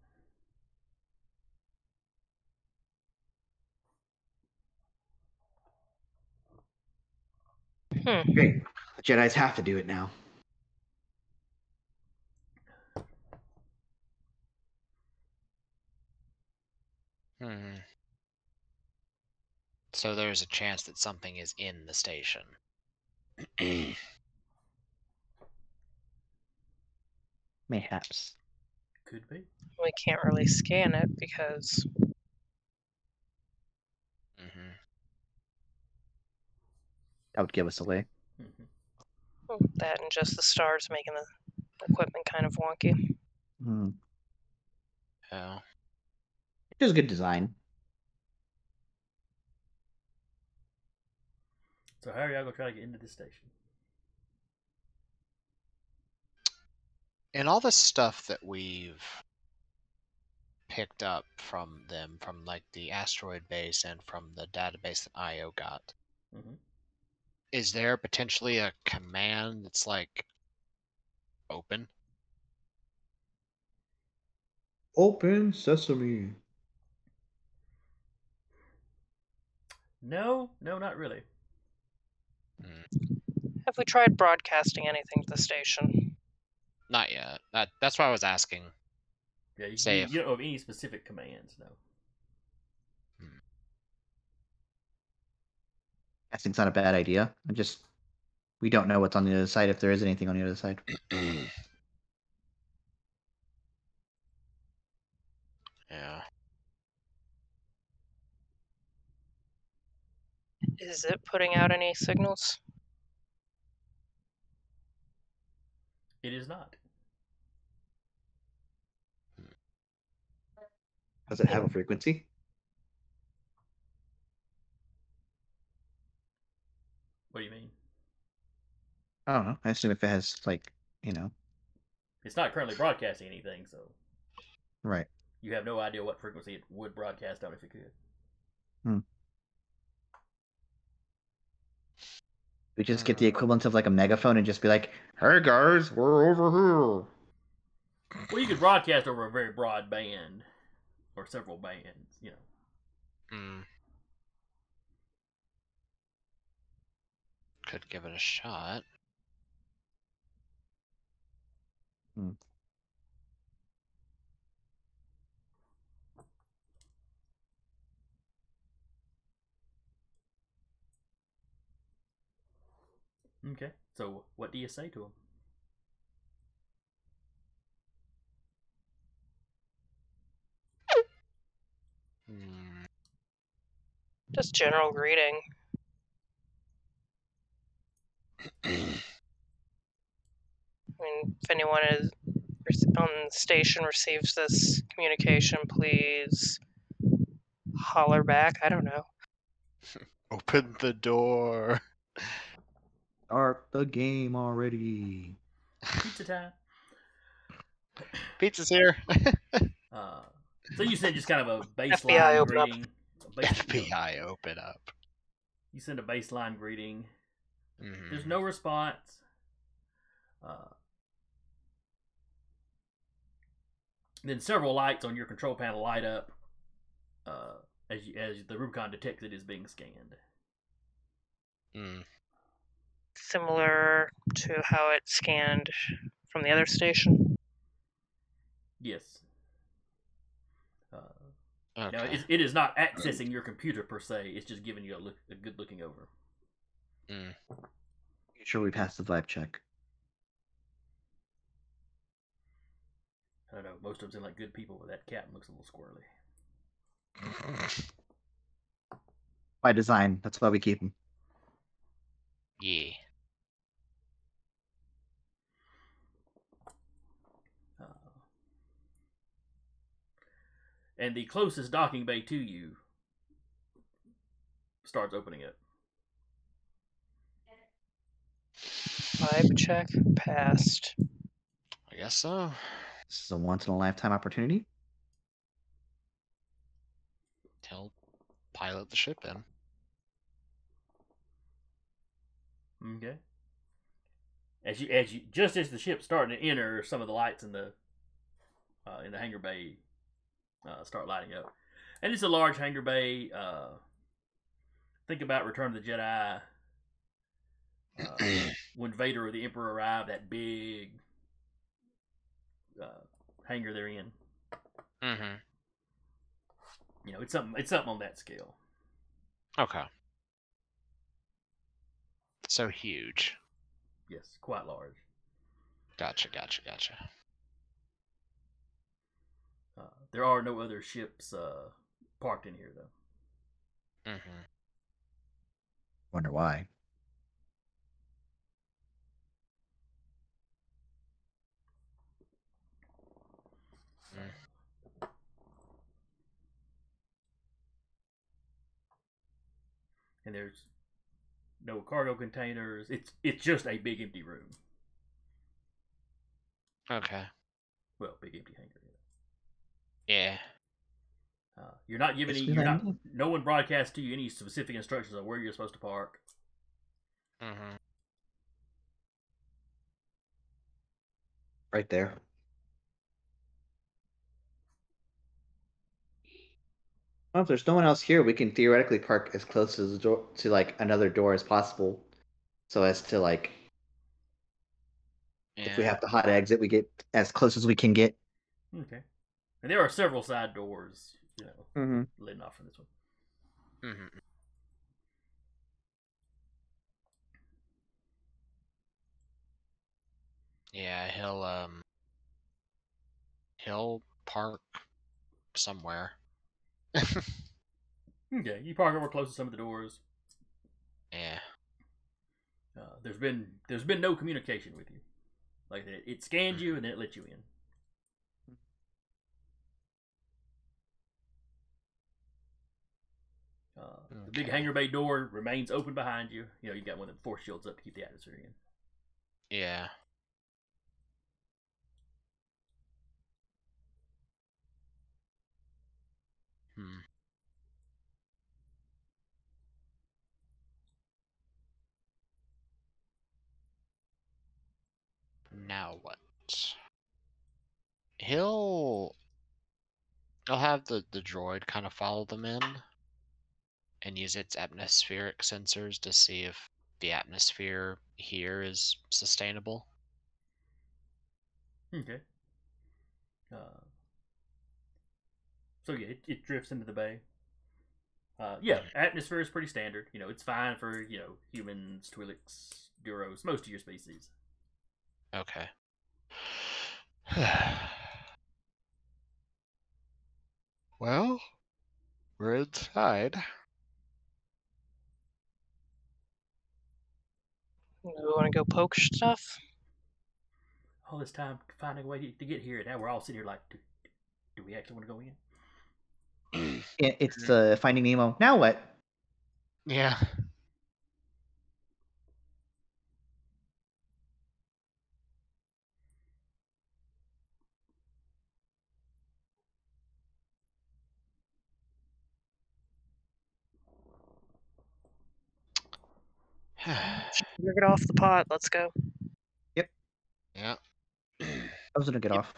Hmm. Great. The Jedi's have to do it now. Hmm. So there's a chance that something is in the station. Mayhaps. Could be. We can't really scan it because hmm That would give us away. hmm well, that and just the stars making the equipment kind of wonky. Hmm. Yeah. It was good design. So how are y'all gonna try to get into this station? And all the stuff that we've picked up from them, from like the asteroid base and from the database that IO got, hmm is there potentially a command that's like open? Open sesame. No, no, not really. Have we tried broadcasting anything to the station? Not yet. That that's why I was asking. Yeah, you, Say you, if- you don't have any specific commands, no. Hmm. I think it's not a bad idea. I just we don't know what's on the other side if there is anything on the other side. Is it putting out any signals? It is not. Does it have a frequency? What do you mean? I don't know. I assume if it has like you know, It's not currently broadcasting anything, so right. you have no idea what frequency it would broadcast on if it could. Hmm. We just get the equivalent of like a megaphone and just be like, "Hey guys, we're over here." Well, you could broadcast over a very broad band or several bands, you know. Mm. Could give it a shot. Okay. So what do you say to them? Hmm. Just general greeting. I mean, if anyone is on the station receives this communication, please holler back. I don't know. Open the door. Start the game already. Pizza time. Pizza's here. Uh, so you said just kind of a FBI, baseline open up. greeting. a basic- you know, FBI, open up. You send a baseline greeting. Mhm. There's no response. Uh, then several lights on your control panel light up uh, as you, as the Rubicon detects it is being scanned. Mm. Similar to how it scanned from the other station. Yes. Uh, Okay. Now, it, it is not accessing your computer per se. It's just giving you a look, a good looking over. Mm. Sure, we passed the vibe check. I don't know. Most of them seem like good people, but that captain looks a little squirrely. By design, that's why we keep him. Yeah. And the closest docking bay to you starts opening up. Vibe check passed. I guess so. This is a once in a lifetime opportunity. He'll pilot the ship in. Okay. As you, as you, just as the ship's starting to enter, some of the lights in the, uh, in the hangar bay, uh, start lighting up, and it's a large hangar bay. Uh, think about Return of the Jedi. Uh, when Vader or the Emperor arrived, that big uh, hangar they're in. Mm-hmm. You know, it's something. It's something on that scale. Okay. So huge. Yes, quite large. Gotcha, gotcha, gotcha. Uh, there are no other ships uh, parked in here, though. Mm-hmm. Wonder why. And there's no cargo containers. It's it's just a big empty room. Okay. Well, big empty hangar. Yeah. Uh, you're not giving any. You're not. No one broadcasts to you any specific instructions on where you're supposed to park. Mm-hmm. Right there. Well, if there's no one else here, we can theoretically park as close to the door to like another door as possible, so as to like Yeah. if we have to hot exit, we get as close as we can get. Okay. And there are several side doors, you know, Mm-hmm. leading off from this one. Mm-hmm. Yeah, he'll um he'll park somewhere. Okay, you park over close to some of the doors. Yeah. Uh, there's been there's been no communication with you. Like it, it scanned you and then it let you in. Uh, The big hangar bay door remains open behind you. You know you got one of the force shields up to keep the atmosphere in. Yeah. Hmm. Now what? He'll he'll have the, the droid kind of follow them in and use its atmospheric sensors to see if the atmosphere here is sustainable. Okay. Uh, so yeah, it, it drifts into the bay. Uh, yeah, atmosphere is pretty standard. You know, it's fine for you know humans, Twi'leks, Duros, most of your species. Okay. well, we're inside. We want to go poke stuff? All this time finding a way to, to get here, and now we're all sitting here like, do, do we actually want to go in? It's uh, Finding Nemo. Now what? Yeah. You're get off the pot. Let's go. Yep. Yeah. I was gonna get Yep. off.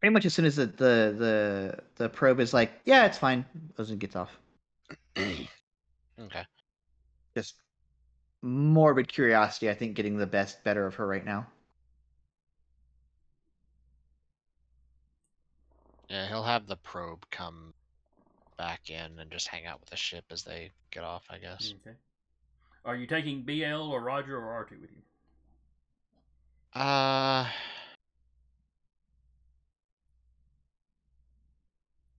Pretty much as soon as the, the the the probe is like, yeah, it's fine. Ozen gets off. okay. Just morbid curiosity, I think getting the best better of her right now. Yeah, he'll have the probe come back in and just hang out with the ship as they get off, I guess. Okay. Are you taking BL or Roger or R2 with you? Uh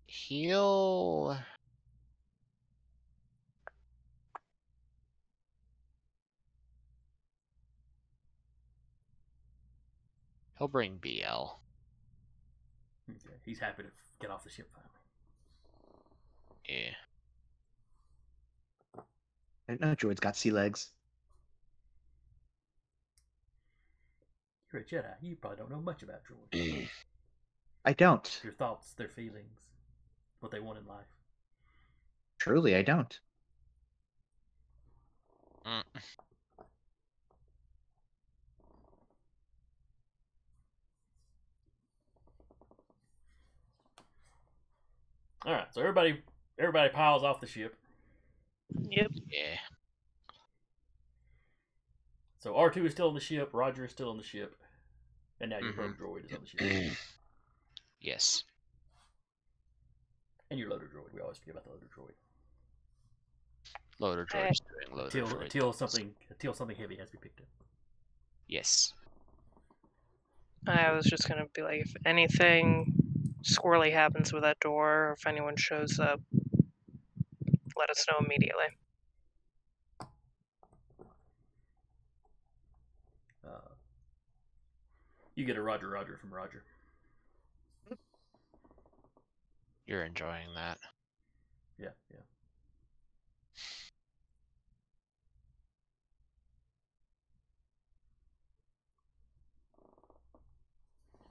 he'll he'll bring BL. Okay. He's happy to get off the ship finally. Yeah. I didn't know droids got sea legs. You're a Jedi. You probably don't know much about droids. I don't. Your thoughts, their feelings, what they want in life. Truly, I don't. Mm. All right. So everybody, everybody piles off the ship. Yep. Yeah. So R2 is still on the ship. Roger is still on the ship. And now your Mhm. probe droid is on the ship. Yes. and your loader droid. We always forget about the loader droid. Loader droid's doing loader Until, droid until things. something until something heavy has to be picked up. Yes. I was just gonna be like, if anything squirrely happens with that door, or if anyone shows up, let us know immediately. Uh, you get a Roger Roger from Roger. You're enjoying that. Yeah, yeah.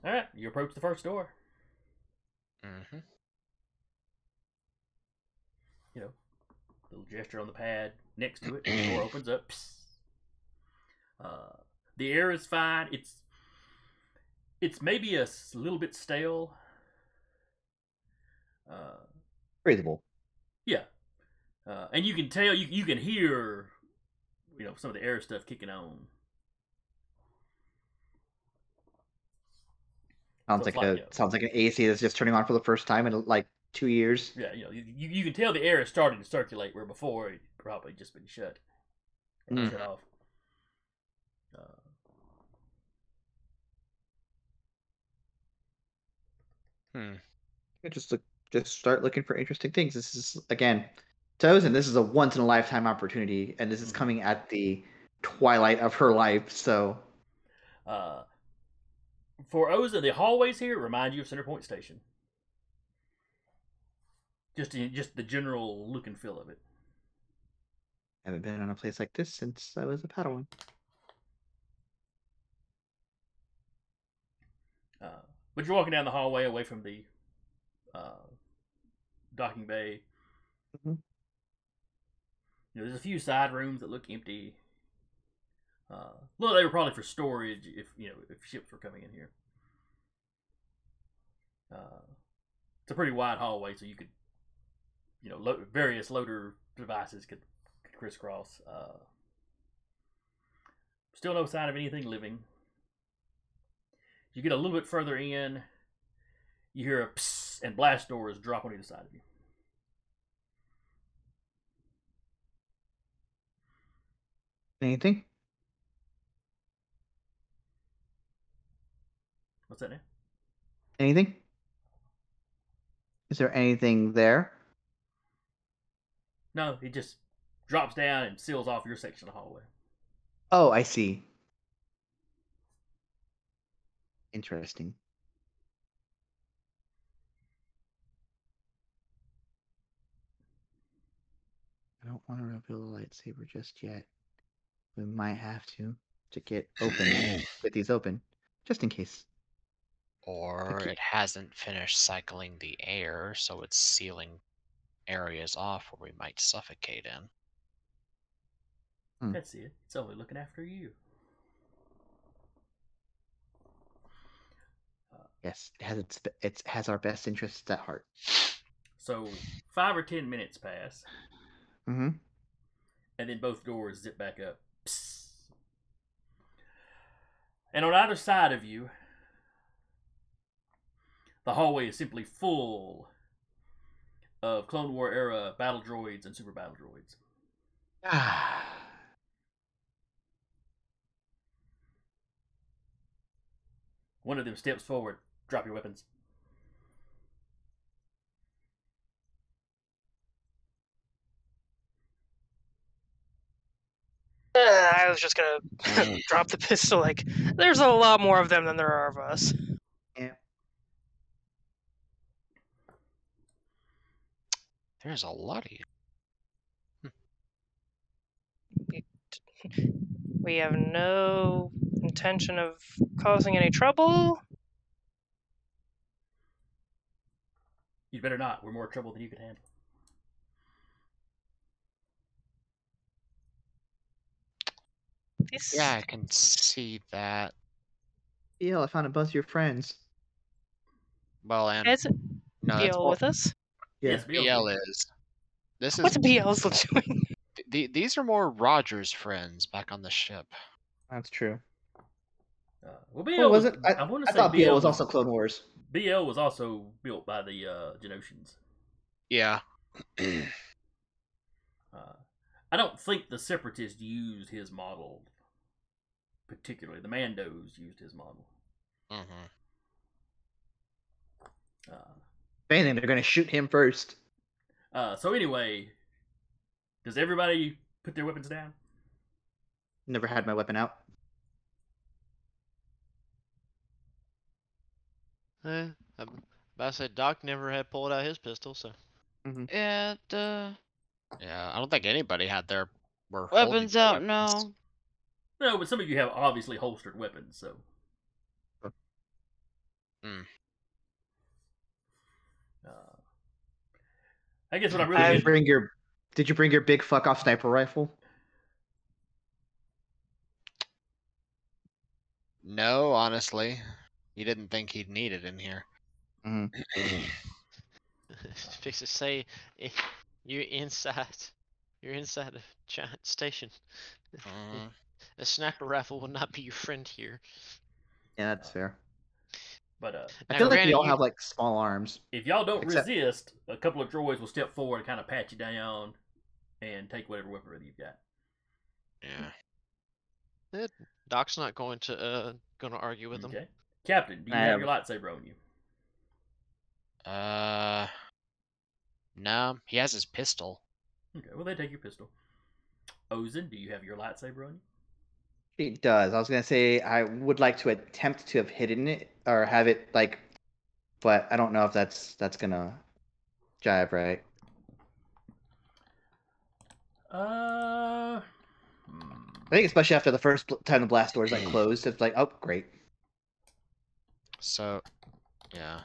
All right, you approach the first door. Mm-hmm. You know, little gesture on the pad next to it. The door opens up. Uh, the air is fine. It's it's maybe a little bit stale. Uh, Breathable. Yeah, uh, and you can tell you you can hear, you know, some of the air stuff kicking on. Sounds So it's like a yeah. sounds like an AC that's just turning on for the first time in like two years. Yeah, you know, you, you can tell the air is starting to circulate where before it probably just been shut, or Mm. shut off. Uh, Hmm. Just look, just start looking for interesting things. This is again, Tozen. This is a once in a lifetime opportunity, and this is Mhm. coming at the twilight of her life. So uh, for Oza, the hallways here remind you of Centerpoint Station. Just in, just the general look and feel of it. haven't been on a place like this since I was a Padawan. Uh, but you're walking down the hallway away from the uh, docking bay. Mhm. You know, there's a few side rooms that look empty. Uh, well, they were probably for storage if you know if ships were coming in here. Uh, it's a pretty wide hallway, so you could, you know, lo- various loader devices could, could crisscross. Uh, still no sign of anything living. You get a little bit further in, you hear a psst, and blast doors drop on either side of you. Anything? What's that now? Anything? Is there anything there? No, it just drops down and seals off your section of the hallway. Oh, I see. Interesting. I don't want to reveal the lightsaber just yet. We might have to to get open, get these open, just in case. Or Okay. it hasn't finished cycling the air, so it's sealing areas off where we might suffocate in. Hmm. That's it. It's only looking after you. Yes, it has its it has our best interests at heart. So five or ten minutes pass, Mm-hmm. and then both doors zip back up. Psst. And on either side of you, the hallway is simply full of Clone War era battle droids and super battle droids. Ah. One of them steps forward. Drop your weapons. Uh, I was just gonna drop the pistol. Like, there's a lot more of them than there are of us. There's a lot of you. Hmm. We have no intention of causing any trouble. You'd better not. We're more trouble than you can handle. This, Yeah, I can see that. Yeah, I found a bunch of your friends. Well, and Is no, that's BL what with us? Yeah. Yes, BL. BL is. This is What's BL's doing? th- these are more Rogers friends back on the ship. That's true. Uh, well, BL Well, was, wasn't I, want I to say thought BL BL was also Clone Wars. BL was also built by the uh, Geonosians. Yeah. Uh, I don't think the Separatists used his model particularly. The Mandos used his model. hmm Uh, If anything, they're gonna shoot him first. uh, so anyway, does everybody put their weapons down? Never had my weapon out. Eh, I'm about to say Doc never had pulled out his pistol, so Yeah, the Yeah, I don't think anybody had their were weapons out weapons. now. No, but some of you have obviously holstered weapons, so. Hmm. I guess what I'm really Did you bring your Did you bring your big fuck off sniper rifle? No, honestly, he didn't think he'd need it in here. fix to say if you're inside, you're inside a giant station. Mhm. A sniper rifle will not be your friend here. Yeah, that's fair. But uh, I feel like granted, we all have like small arms. if y'all don't Except- resist, a couple of droids will step forward and kind of pat you down and take whatever weapon you've got. Yeah. Doc's not going to uh gonna argue with them. Okay. Captain, do you I have have- your lightsaber on you? Uh, no, he has his pistol. Okay, well, they take your pistol. Ozen, do you have your lightsaber on you? It does. I was gonna say I would like to attempt to have hidden it or have it like, but I don't know if that's that's gonna jive right. Uh. hmm. I think especially after the first time the blast doors like closed, it's like, oh great. So, yeah.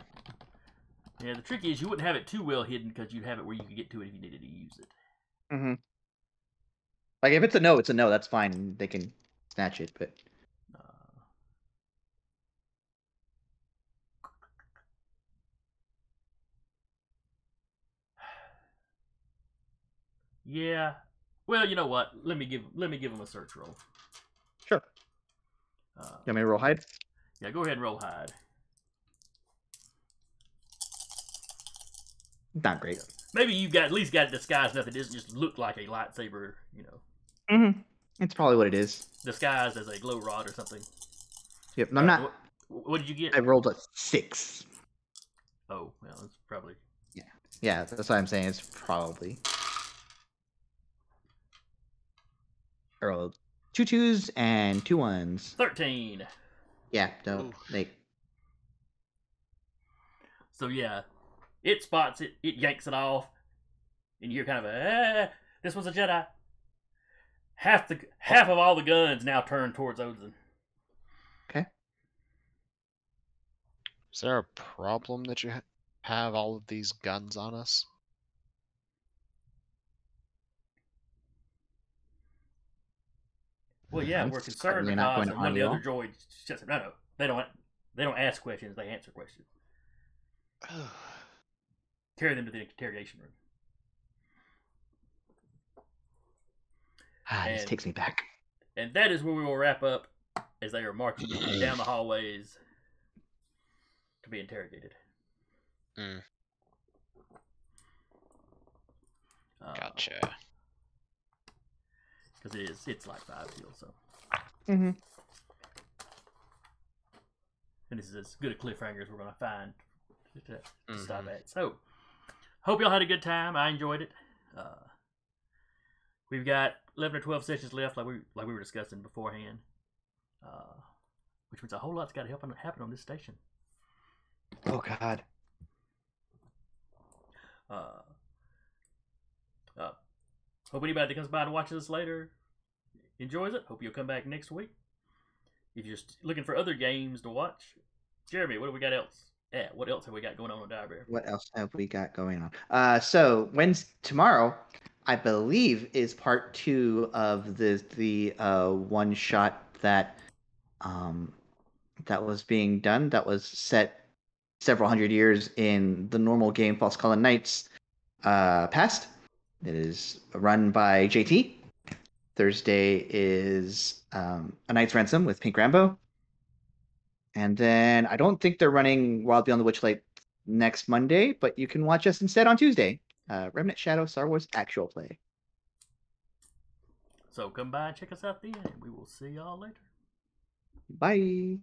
Yeah, the trick is you wouldn't have it too well hidden because you'd have it where you could get to it if you needed to use it. Mm-hmm. Like if it's a no, it's a no. That's fine. They can snatch it, but Uh, yeah. Well, you know what? Let me give let me give him a search roll. sure. Uh, You want me to roll hide? yeah, go ahead and roll hide. Not great. Maybe you've got at least got it disguised enough it doesn't just look like a lightsaber. You know, Mm-hmm. It's probably what it is. disguised as a glow rod or something. Yep. I'm Uh, not. What, what did you get? I rolled a six. Oh, well, that's probably Yeah, Yeah, that's what I'm saying. It's probably. I rolled two twos and two ones. thirteen. Yeah, Ooh. like So yeah, it spots it, it yanks it off, and you're kind of a, ah, this was a Jedi. Half the half of all the guns now turn towards Odin. Okay. Is there a problem that you ha- have all of these guns on us? Well, yeah, I'm we're concerned certainly not because going one of the other droids just no, no, they don't they don't ask questions, they answer questions. Carry them to the interrogation room. Ah, this And- takes me back. And that is where we will wrap up as they are marching down the hallways to be interrogated. Mm. Uh, Gotcha. Because it is, it's like five kills, so. Mm-hmm. And this is as good a cliffhanger as we're going to find to, to stop Mhm. at. So, hope y'all had a good time. I enjoyed it. Uh, we've got 11 or 12 sessions left, like we like we were discussing beforehand. Uh, which means a whole lot's got to happen, happen on this station. Oh God. Uh, uh, hope anybody that comes by and watches this later enjoys it. Hope you'll come back next week. If you're looking for other games to watch, Jeremy, what do we got else? Yeah, what else have we got going on with Dire Bear? What else have we got going on? Uh, so when's tomorrow? I believe is part two of the the uh, one shot that um, that was being done. That was set several hundred years in the normal game False Color Knights uh, past. It is run by JT. Thursday is um, A Knight's Ransom with Pink Rambo. And then I don't think they're running Wild Beyond the Witchlight next Monday, but you can watch us instead on Tuesday. Uh, Remnant Shadow Star Wars Actual Play. So come by and check us out then. We will see y'all later. Bye.